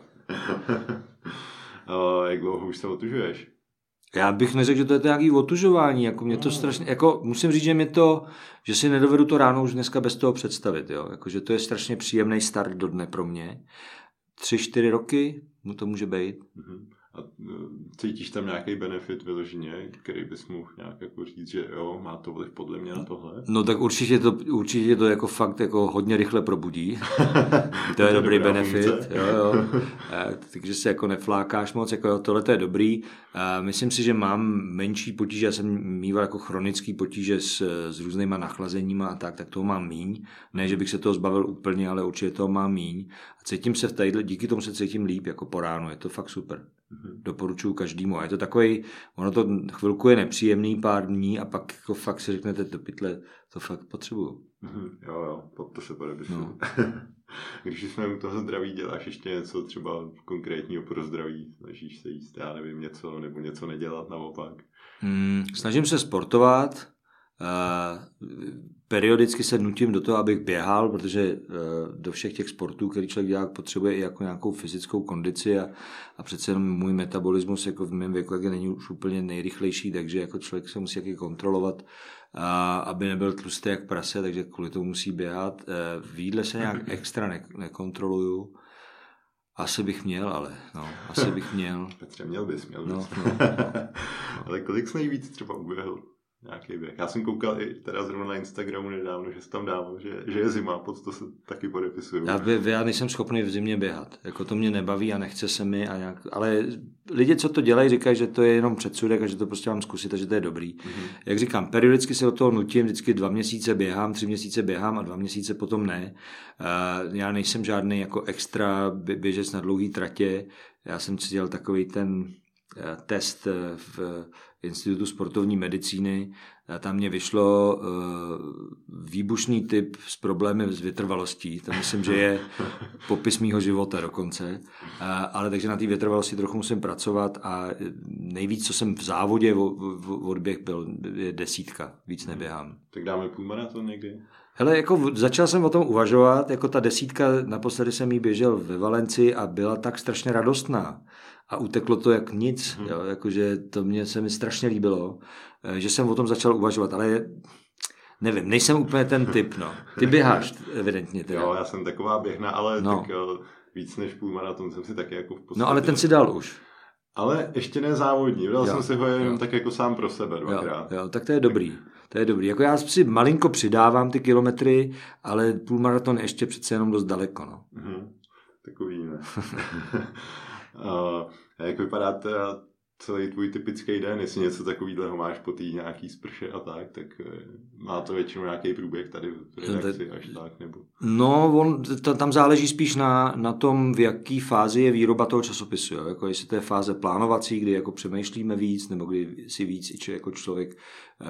a jak dlouho už se otužuješ? Já bych neřekl, že to je to nějaký otužování, jako mě to no. strašně, jako musím říct, že mě to, že si nedovedu to ráno už dneska bez toho představit, jo, jako, že to je strašně příjemný start do dne pro mě. Tři, čtyři roky mu to může být. Mm-hmm. A e, cítíš tam nějaký benefit vyloženě, který bys mohl nějak jako říct, že jo, má to vliv podle mě na tohle? No tak určitě to, určitě to jako fakt jako hodně rychle probudí. to je dobrý benefit. Jo, jo. takže se jako neflákáš moc, jako jo, tohle to je dobrý. Myslím si, že mám menší potíže, já jsem mýval jako chronický potíže s, s různýma nachlazeníma a tak, tak toho mám míň. Ne, že bych se toho zbavil úplně, ale určitě toho mám míň cítím se v tady, díky tomu se cítím líp jako po ránu, je to fakt super. Mhm. Doporučuji každému. A je to takový, ono to chvilku je nepříjemný pár dní a pak jako fakt si řeknete, to pytle, to fakt potřebuju. Mhm, Jo, jo, pod to se podepisuju. No. Když jsme u toho zdraví, děláš ještě něco třeba konkrétního pro zdraví? Snažíš se jíst, já nevím, něco, nebo něco nedělat naopak? Hmm, snažím se sportovat, periodicky se nutím do toho, abych běhal, protože uh, do všech těch sportů, který člověk dělá, potřebuje i jako nějakou fyzickou kondici a, a přece jenom můj metabolismus jako v mém věku není už úplně nejrychlejší, takže jako člověk se musí taky kontrolovat, a, aby nebyl tlustý jak prase, takže kvůli tomu musí běhat. Uh, v jídle se nějak extra ne, nekontroluju. Asi bych měl, ale no, asi bych měl. Petře, měl bys, měl bys. No, no, no. Ale kolik jsi nejvíc třeba uběhl nějaký běh? Já jsem koukal i teda zrovna na Instagramu nedávno, že jsi tam dával, že, že je zima, pod to se taky podepisuju. Já, by, já nejsem schopný v zimě běhat. Jako to mě nebaví a nechce se mi. A nějak, ale lidi, co to dělají, říkají, že to je jenom předsudek a že to prostě mám zkusit a že to je dobrý. Mm-hmm. Jak říkám, periodicky se do toho nutím, vždycky dva měsíce běhám, tři měsíce běhám a dva měsíce potom ne. Uh, já nejsem žádný jako extra běžec na dlouhý tratě. Já jsem si dělal takový ten test eh, v Institutu sportovní medicíny. A tam mě vyšlo výbušný typ s problémy s vytrvalostí. To myslím, že je popis mýho života dokonce. Ale takže na té vytrvalosti trochu musím pracovat a nejvíc, co jsem v závodě odběh, byl je desítka. Víc neběhám. Tak dáme půlmaraton někdy? Hele, jako začal jsem o tom uvažovat, jako ta desítka, naposledy jsem jí běžel ve Valenci a byla tak strašně radostná a uteklo to jak nic, hmm. jo, jakože to mě se mi strašně líbilo, eh, že jsem o tom začal uvažovat, ale nevím, nejsem úplně ten typ, no. Ty běháš evidentně teda. Jo, já jsem taková běhna, ale no. tak jo, víc než půl maraton jsem si taky jako v podstatě... No ale ten si dal už. Ale ještě ne závodní, dal jo, jsem si ho jenom jo. tak jako sám pro sebe dvakrát. Jo, jo, tak to je dobrý. To je dobrý. Jako já si malinko přidávám ty kilometry, ale půlmaraton ještě přece jenom dost daleko. No. Mm-hmm. Takový ne. uh, jak vypadá teda celý tvůj typický den, jestli něco takového máš po té nějaký sprše a tak, tak eh, má to většinou nějaký průběh tady v redakci až tak, nebo? No, on, tam záleží spíš na, na tom, v jaký fázi je výroba toho časopisu, jo? Jako jestli to je fáze plánovací, kdy jako přemýšlíme víc, nebo kdy si víc či jako člověk eh,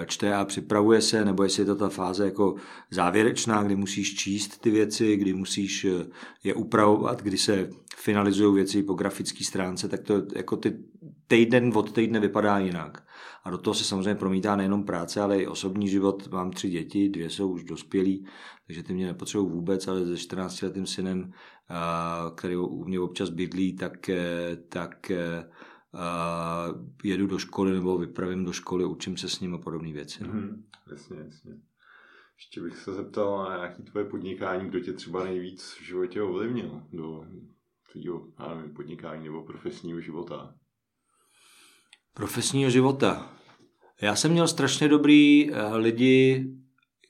čte a připravuje se, nebo jestli je to ta fáze jako závěrečná, kdy musíš číst ty věci, kdy musíš eh, je upravovat, kdy se finalizují věci po grafické stránce, tak to jako ty týden od týdne vypadá jinak. A do toho se samozřejmě promítá nejenom práce, ale i osobní život. Mám tři děti, dvě jsou už dospělí, takže ty mě nepotřebují vůbec, ale se 14-letým synem, který u mě občas bydlí, tak, tak jedu do školy nebo vypravím do školy, učím se s ním a podobné věci. Mm, jasně, jasně. Ještě bych se zeptal na nějaké tvoje podnikání, kdo tě třeba nejvíc v životě ovlivnil do tvého podnikání nebo profesního života profesního života. Já jsem měl strašně dobrý eh, lidi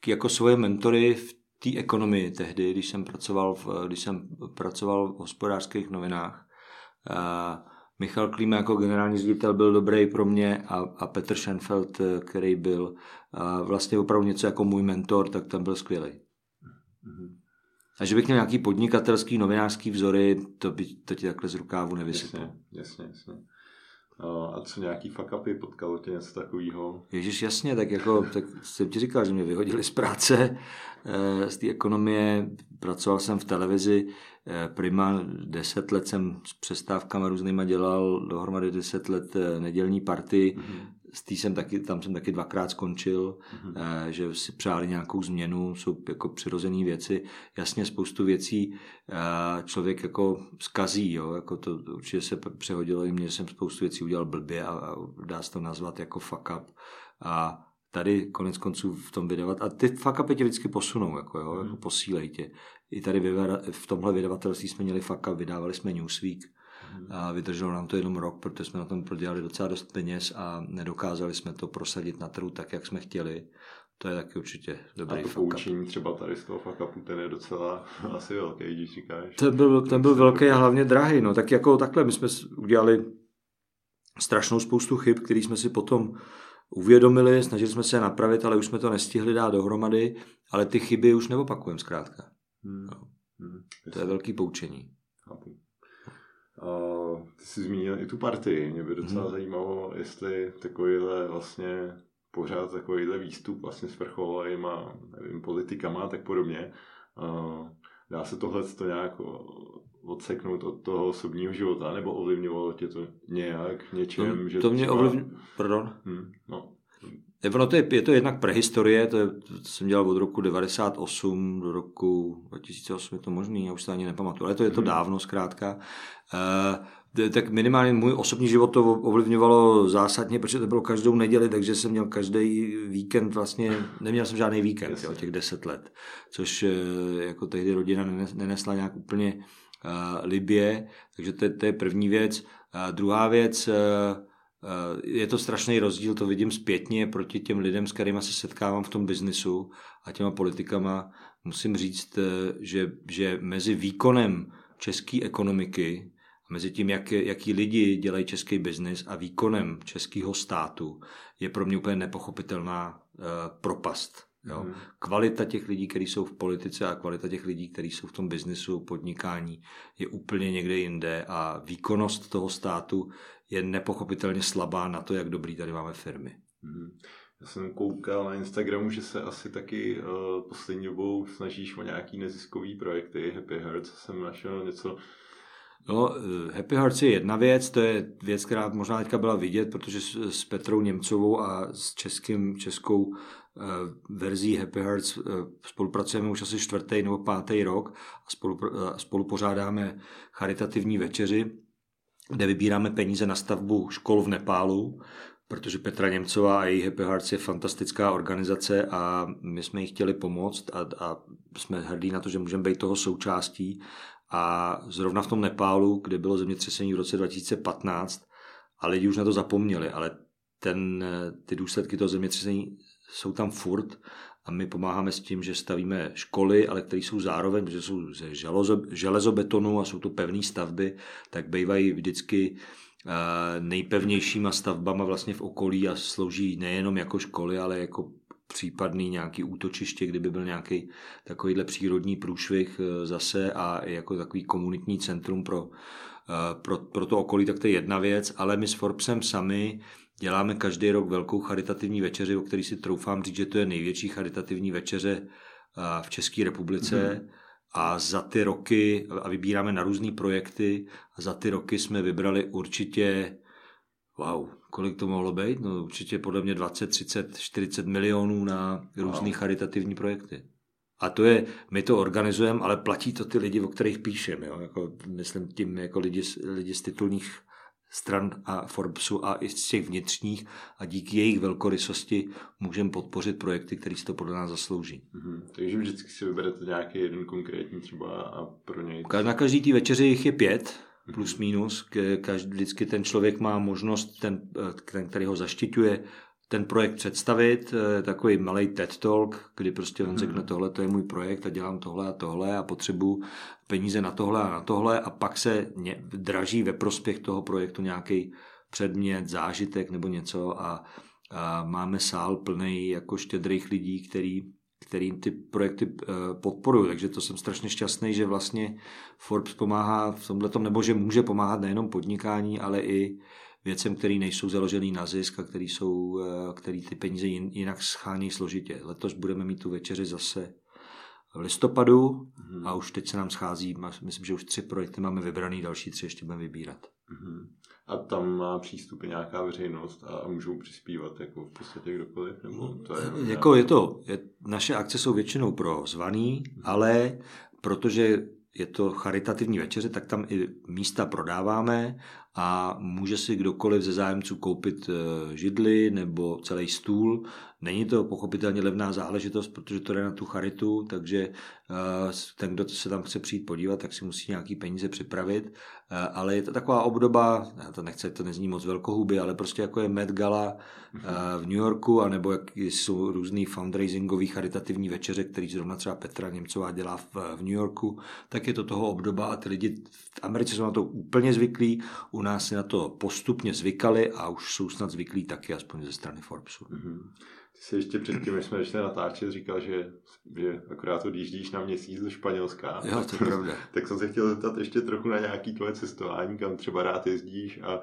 jako svoje mentory v té ekonomii tehdy, když jsem pracoval v, když jsem pracoval v hospodářských novinách. A Michal Klíme jako generální ředitel byl dobrý pro mě a, a Petr Schenfeld, eh, který byl vlastně opravdu něco jako můj mentor, tak ten byl skvělý. Mm-hmm. A že bych měl nějaký podnikatelský, novinářský vzory, to, by, to ti takhle z rukávu nevysypal. Jasně, jasně, jasně. A co nějaký fuck upy, potkalo tě něco takového? Ježíš, jasně, tak jako, tak jsem ti říkal, že mě vyhodili z práce, eh, z té ekonomie, pracoval jsem v televizi, eh, prima deset let jsem s přestávkami různýma dělal, dohromady deset let eh, nedělní party, mm-hmm z tý jsem taky, tam jsem taky dvakrát skončil, mm-hmm. že si přáli nějakou změnu, jsou jako přirozené věci. Jasně spoustu věcí eh, člověk jako zkazí, jo? Jako to určitě se přehodilo i mě, že jsem spoustu věcí udělal blbě a, a dá se to nazvat jako fuck up. A tady konec konců v tom vydavat. A ty fuck upy tě vždycky posunou, jako, jo? Mm. jako posílej tě. I tady v tomhle vydavatelství jsme měli fuck up, vydávali jsme Newsweek, a vydrželo nám to jenom rok, protože jsme na tom prodělali docela dost peněz a nedokázali jsme to prosadit na trhu tak, jak jsme chtěli. To je taky určitě dobrý A to poučení třeba tady z toho fuck ten je docela asi velký, když říkáš. Ten byl, ten byl velký a hlavně drahý. No. Tak jako takhle, my jsme udělali strašnou spoustu chyb, který jsme si potom uvědomili, snažili jsme se je napravit, ale už jsme to nestihli dát dohromady, ale ty chyby už neopakujeme zkrátka. Hmm. No. Hmm. To je velký poučení. Jsi zmínil i tu partii. Mě by docela hmm. zajímalo, jestli takovýhle vlastně pořád takovýhle výstup vlastně s vrcholovými, nevím, politikama a tak podobně. Dá se tohle to nějak odseknout od toho osobního života, nebo ovlivňovalo tě to nějak něčem? To, že to mě třeba... ovlivňovalo, pardon. Hmm, no. Ono to je, je to jednak prehistorie, to, je, to jsem dělal od roku 98 do roku 2008, je to možný, já už se ani nepamatuju, ale to je to hmm. dávno zkrátka. Uh, tak minimálně můj osobní život to ovlivňovalo zásadně, protože to bylo každou neděli, takže jsem měl každý víkend vlastně, neměl jsem žádný víkend, jo, těch deset let, což eh, jako tehdy rodina nenesla nějak úplně uh, libě, takže to, to je první věc. Uh, druhá věc, uh, je to strašný rozdíl, to vidím zpětně proti těm lidem, s kterými se setkávám v tom biznisu a těma politikama. Musím říct, že, že mezi výkonem české ekonomiky mezi tím, jak, jaký lidi dělají český biznis a výkonem českého státu je pro mě úplně nepochopitelná uh, propast. Jo? Hmm. Kvalita těch lidí, kteří jsou v politice a kvalita těch lidí, kteří jsou v tom biznisu, podnikání, je úplně někde jinde a výkonnost toho státu je nepochopitelně slabá na to, jak dobrý tady máme firmy. Hmm. Já jsem koukal na Instagramu, že se asi taky uh, poslední dobou snažíš o nějaký neziskový projekty. Happy Hearts jsem našel něco No, eh, Happy Hearts je jedna věc, to je věc, která možná teďka byla vidět, protože s Petrou Němcovou a s českým, českou eh, verzí Happy Hearts eh, spolupracujeme už asi čtvrtý nebo pátý rok a spolu, spolu pořádáme charitativní večeři, kde vybíráme peníze na stavbu škol v Nepálu, protože Petra Němcová a její Happy Hearts je fantastická organizace a my jsme jí chtěli pomoct a, a jsme hrdí na to, že můžeme být toho součástí a zrovna v tom Nepálu, kde bylo zemětřesení v roce 2015, a lidi už na to zapomněli, ale ten, ty důsledky toho zemětřesení jsou tam furt a my pomáháme s tím, že stavíme školy, ale které jsou zároveň, protože jsou ze železobetonu a jsou to pevné stavby, tak bývají vždycky nejpevnějšíma stavbama vlastně v okolí a slouží nejenom jako školy, ale jako případný nějaký útočiště, kdyby byl nějaký takovýhle přírodní průšvih eh, zase a jako takový komunitní centrum pro, eh, pro, pro to okolí, tak to je jedna věc, ale my s Forbesem sami děláme každý rok velkou charitativní večeři, o který si troufám říct, že to je největší charitativní večeře eh, v České republice. Mm. A za ty roky, a vybíráme na různé projekty, a za ty roky jsme vybrali určitě wow, kolik to mohlo být? No určitě podle mě 20, 30, 40 milionů na různé charitativní projekty. A to je, my to organizujeme, ale platí to ty lidi, o kterých píšeme. Jako, myslím tím jako lidi, lidi z titulních stran a Forbesu a i z těch vnitřních a díky jejich velkorysosti můžeme podpořit projekty, které si to podle nás zaslouží. Mm-hmm. Takže vždycky si vyberete nějaký jeden konkrétní třeba a pro něj... Na každý té večeři jich je pět, plus minus. Každý, vždycky ten člověk má možnost, ten, ten který ho zaštiťuje, ten projekt představit, eh, takový malý TED Talk, kdy prostě on řekne, tohle to je můj projekt a dělám tohle a tohle a potřebuji peníze na tohle a na tohle a pak se draží ve prospěch toho projektu nějaký předmět, zážitek nebo něco a, a máme sál plný jako štědrých lidí, který kterým ty projekty eh, podporují. Takže to jsem strašně šťastný, že vlastně Forbes pomáhá v tomhle tom, nebo že může pomáhat nejenom podnikání, ale i věcem, které nejsou založený na zisk a který, jsou, eh, který ty peníze jinak schání složitě. Letos budeme mít tu večeři zase v listopadu mm-hmm. a už teď se nám schází, myslím, že už tři projekty máme vybraný, další tři ještě budeme vybírat. Mm-hmm. A tam má přístup nějaká veřejnost a můžou přispívat jako v podstatě kdokoliv? Nebo to je jako je to, je, naše akce jsou většinou pro zvaný, ale protože je to charitativní večeře, tak tam i místa prodáváme a může si kdokoliv ze zájemců koupit eh, židli nebo celý stůl. Není to pochopitelně levná záležitost, protože to jde na tu charitu, takže eh, ten, kdo se tam chce přijít podívat, tak si musí nějaký peníze připravit. Eh, ale je to taková obdoba, já to nechce, to nezní moc velkohuby, ale prostě jako je Met Gala v New Yorku, anebo jak jsou různý fundraisingové charitativní večeře, který zrovna třeba Petra Němcová dělá v, v New Yorku, tak je to toho obdoba a ty lidi v Americe jsou na to úplně zvyklí, u nás si na to postupně zvykali a už jsou snad zvyklí taky, aspoň ze strany Forbesu. Mm-hmm. Ty jsi ještě předtím, než jsme začali natáčet, říkal, že, že akorát odjíždíš na měsíc do Španělska. Jo, to je pravda. tak jsem se chtěl zeptat ještě trochu na nějaký tvoje cestování, kam třeba rád jezdíš a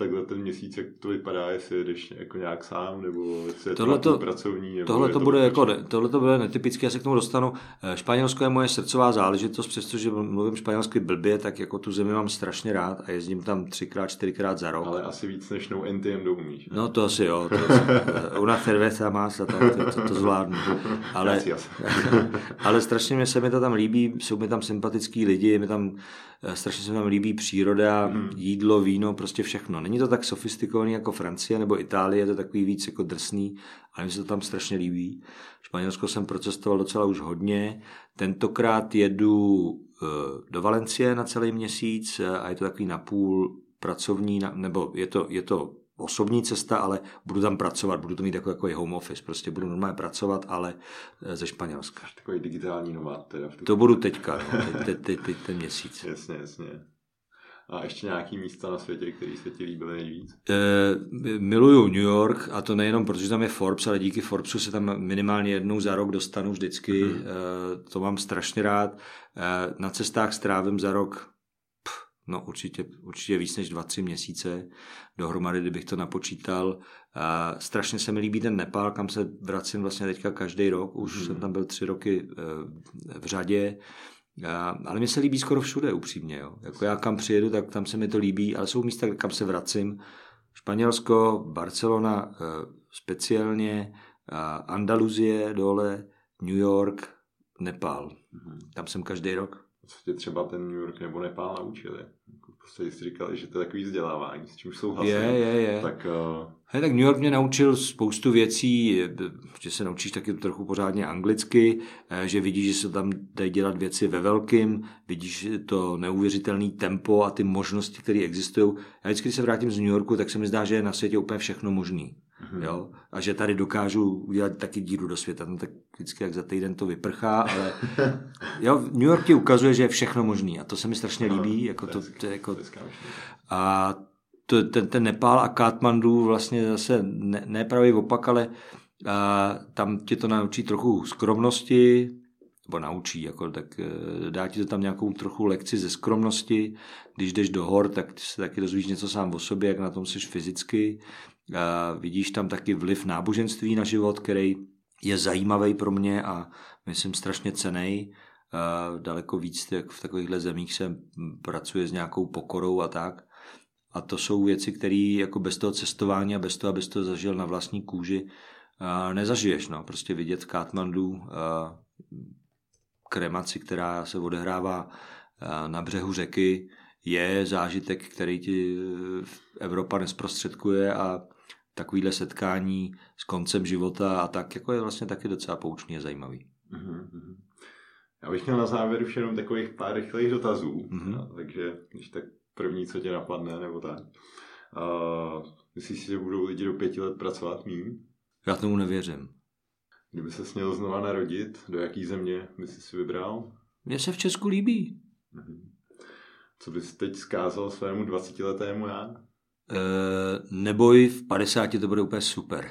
takhle ten měsíc, jak to vypadá, jestli jedeš jako nějak sám, nebo jestli je tohle to pracovní. Nebo tohle to, to bude jako, tohle to bude netypické, já se k tomu dostanu. Eh, Španělsko je moje srdcová záležitost, přestože mluvím španělsky blbě, tak jako tu zemi mám strašně rád a jezdím tam třikrát, čtyřikrát za rok. Ale asi víc než no entiendo umíš. Ne? No to asi jo. To asi, una cerveza más a tak, to, to, to zvládnu. Ale, ale strašně mě se mi to tam líbí, jsou mi tam sympatický lidi, mi tam strašně se mi tam líbí příroda, mm. jídlo, víno, prostě všechno. Není to tak sofistikovaný jako Francie nebo Itálie, je to takový víc jako drsný, ale mi se to tam strašně líbí. Španělsko jsem procestoval docela už hodně. Tentokrát jedu eh, do Valencie na celý měsíc eh, a je to takový napůl pracovní, nebo je to, je to osobní cesta, ale budu tam pracovat, budu to mít jako, jako home office, prostě budu normálně pracovat, ale eh, ze Španělska. Takový digitální nomád teda. V to budu teďka, no, teď, teď, teď, ten měsíc. Jasně, jasně. A ještě nějaký místa na světě, které se ti líbily nejvíc? E, miluju New York a to nejenom protože tam je Forbes, ale díky Forbesu se tam minimálně jednou za rok dostanu vždycky. Mm. E, to mám strašně rád. E, na cestách strávím za rok no určitě, určitě víc než dva, tři měsíce dohromady, kdybych to napočítal. A strašně se mi líbí ten Nepál, kam se vracím vlastně teďka každý rok. Už hmm. jsem tam byl tři roky eh, v řadě. A, ale mně se líbí skoro všude, upřímně. Jo. Jako já kam přijedu, tak tam se mi to líbí, ale jsou místa, kam se vracím. Španělsko, Barcelona eh, speciálně, Andaluzie dole, New York, Nepál. Hmm. Tam jsem každý rok co tě třeba ten New York nebo Nepál naučili. Jako v podstatě jsi říkal, že to je takový vzdělávání, s čím souhlasím. Je, je, je. Tak, uh... He, tak New York mě naučil spoustu věcí, že se naučíš taky trochu pořádně anglicky, eh, že vidíš, že se tam dají dělat věci ve velkým, vidíš to neuvěřitelné tempo a ty možnosti, které existují. Já vždycky, když se vrátím z New Yorku, tak se mi zdá, že je na světě úplně všechno možné. Mm-hmm. Jo? A že tady dokážu udělat taky díru do světa. No tak vždycky jak za týden to vyprchá, ale jo, New York ti ukazuje, že je všechno možný a to se mi strašně líbí. Jako to, to, jako, a to, ten, ten Nepál a Katmandu vlastně zase ne, ne pravý opak, ale a tam tě to naučí trochu skromnosti, nebo naučí, jako, tak eh, dá ti to tam nějakou trochu lekci ze skromnosti. Když jdeš do hor, tak se taky dozvíš něco sám o sobě, jak na tom jsi fyzicky. Vidíš tam taky vliv náboženství na život, který je zajímavý pro mě a myslím strašně cený. Daleko víc jak v takovýchhle zemích se pracuje s nějakou pokorou a tak. A to jsou věci, které jako bez toho cestování a bez toho, abys to zažil na vlastní kůži, nezažiješ. No. Prostě vidět v Katmandu kremaci, která se odehrává na břehu řeky, je zážitek, který ti Evropa nesprostředkuje a takovýhle setkání s koncem života a tak, jako je vlastně taky docela poučný a zajímavý. Mm-hmm. Já bych měl na závěr už jenom takových pár rychlých dotazů, mm-hmm. takže když tak první, co tě napadne, nebo tak. Uh, myslíš si, že budou lidi do pěti let pracovat míň? Já tomu nevěřím. Kdyby se směl znova narodit, do jaký země by si vybral? Mně se v Česku líbí. Mm-hmm. Co bys teď zkázal svému 20-letému já? Uh, neboj, v 50 to bude úplně super.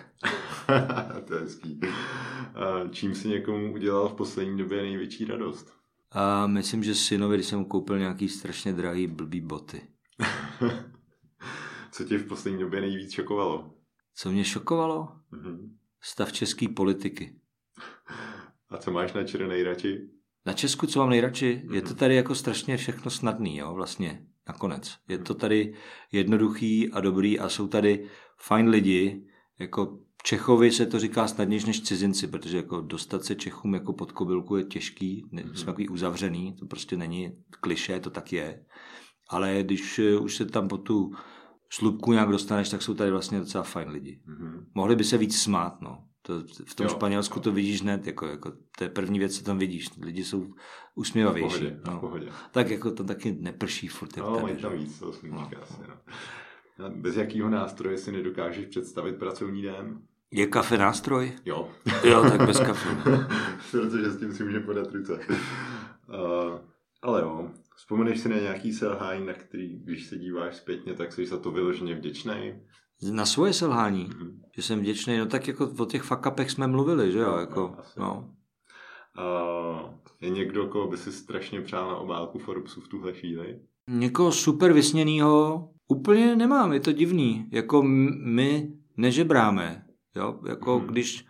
to je hezký. Uh, čím si někomu udělal v poslední době největší radost? A myslím, že synovi, když jsem koupil nějaký strašně drahý blbý boty. Co tě v poslední době nejvíc šokovalo? Co mě šokovalo? Uh-huh. Stav české politiky. A co máš na čere nejradši? Na Česku, co mám nejradši? Uh-huh. Je to tady jako strašně všechno snadný, jo, vlastně nakonec. Je to tady jednoduchý a dobrý a jsou tady fajn lidi, jako Čechovi se to říká snadnější než cizinci, protože jako dostat se Čechům jako pod kobylku je těžký, mm-hmm. jsme takový uzavřený, to prostě není kliše, to tak je. Ale když eh, už se tam po tu slupku nějak dostaneš, tak jsou tady vlastně docela fajn lidi. Mm-hmm. Mohli by se víc smát, no. To, v tom jo, Španělsku jo. to vidíš hned, jako, jako, to je první věc, co tam vidíš. Lidi jsou usměvavější. V pohodě, no. v pohodě. Tak jako to taky neprší furt. No, tady, mají tam víc, to no. asi, no. Bez jakého nástroje si nedokážeš představit pracovní den? Je kafe nástroj? Jo. jo, tak bez kafe. Protože s tím si může podat ruce. Uh, ale jo, vzpomeneš si na nějaký selhání, na který, když se díváš zpětně, tak jsi za to vyloženě vděčný? Na svoje selhání, mm-hmm. Že jsem vděčný, no tak jako o těch fakapech jsme mluvili, že jo, jako, no. Uh, je někdo, koho by si strašně přál na obálku Forbesu v tuhle chvíli? Někoho super vysněnýho úplně nemám, je to divný. Jako my nežebráme, jo, jako hmm. když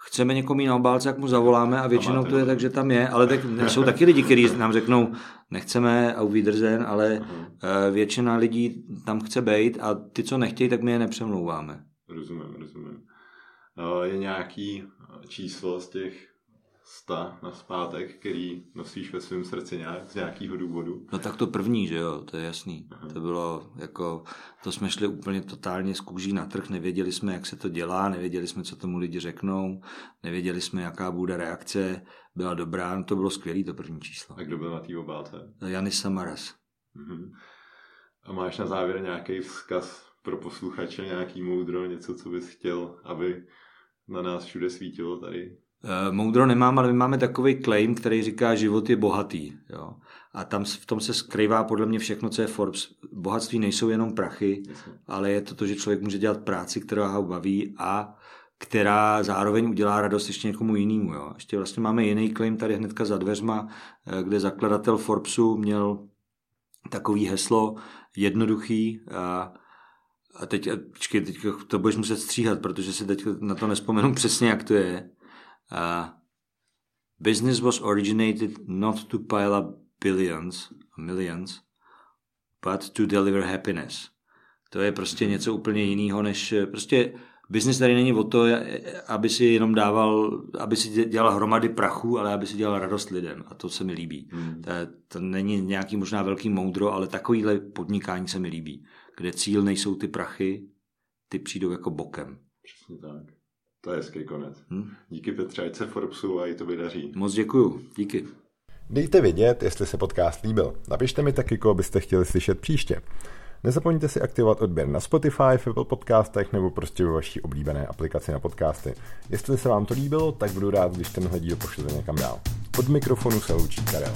chceme někomu na obálce, jak mu zavoláme a většinou to je tak, že tam je, ale tak jsou taky lidi, kteří nám řeknou, nechceme a Wiedersehen, ale uh, většina lidí tam chce být a ty, co nechtějí, tak my je nepřemlouváme. Rozumím, rozumím. Uh, je nějaký číslo z těch sta na zpátek, který nosíš ve svém srdci nějak, z nějakého důvodu. No tak to první, že jo, to je jasný. Aha. To bylo jako, to jsme šli úplně totálně z kůží na trh, nevěděli jsme, jak se to dělá, nevěděli jsme, co tomu lidi řeknou, nevěděli jsme, jaká bude reakce, byla dobrá, no to bylo skvělé to první číslo. A kdo byl na té obálce? Janis Samaras. Mhm. A máš na závěr nějaký vzkaz pro posluchače, nějaký moudro, něco, co bys chtěl, aby na nás všude svítilo tady Eh, moudro nemám, ale my máme takový claim, který říká, život je bohatý. Jo. A tam v tom se skrývá podle mě všechno, co je Forbes. Bohatství nejsou jenom prachy, ale je to to, že člověk může dělat práci, která ho baví a která zároveň udělá radost ještě někomu jinému. Jo. Ještě vlastně máme jiný claim tady hnedka za dveřma, eh, kde zakladatel Forbesu měl takový heslo jednoduchý a a teď, počkej, teď to budeš muset stříhat, protože si teď na to nespomenu přesně, jak to je. Uh, business was originated not to pile up billions, millions, but to deliver happiness. To je prostě mhm. něco úplně jiného, než prostě Business tady není o to, aby si jenom dával, aby si dělal hromady prachu, ale aby si dělal radost lidem. A to se mi líbí. Hmm. To, to není nějaký možná velký moudro, ale takovýhle podnikání se mi líbí. Kde cíl nejsou ty prachy, ty přijdou jako bokem. Přesně tak. To je hezký konec. Hmm. Díky Petře, ať se Forbesu a i to vydaří. Moc děkuju. Díky. Dejte vědět, jestli se podcast líbil. Napište mi taky, koho byste chtěli slyšet příště. Nezapomeňte si aktivovat odběr na Spotify, v Apple podcastech nebo prostě ve vaší oblíbené aplikaci na podcasty. Jestli se vám to líbilo, tak budu rád, když tenhle díl pošlete někam dál. Od mikrofonu se loučí Karel.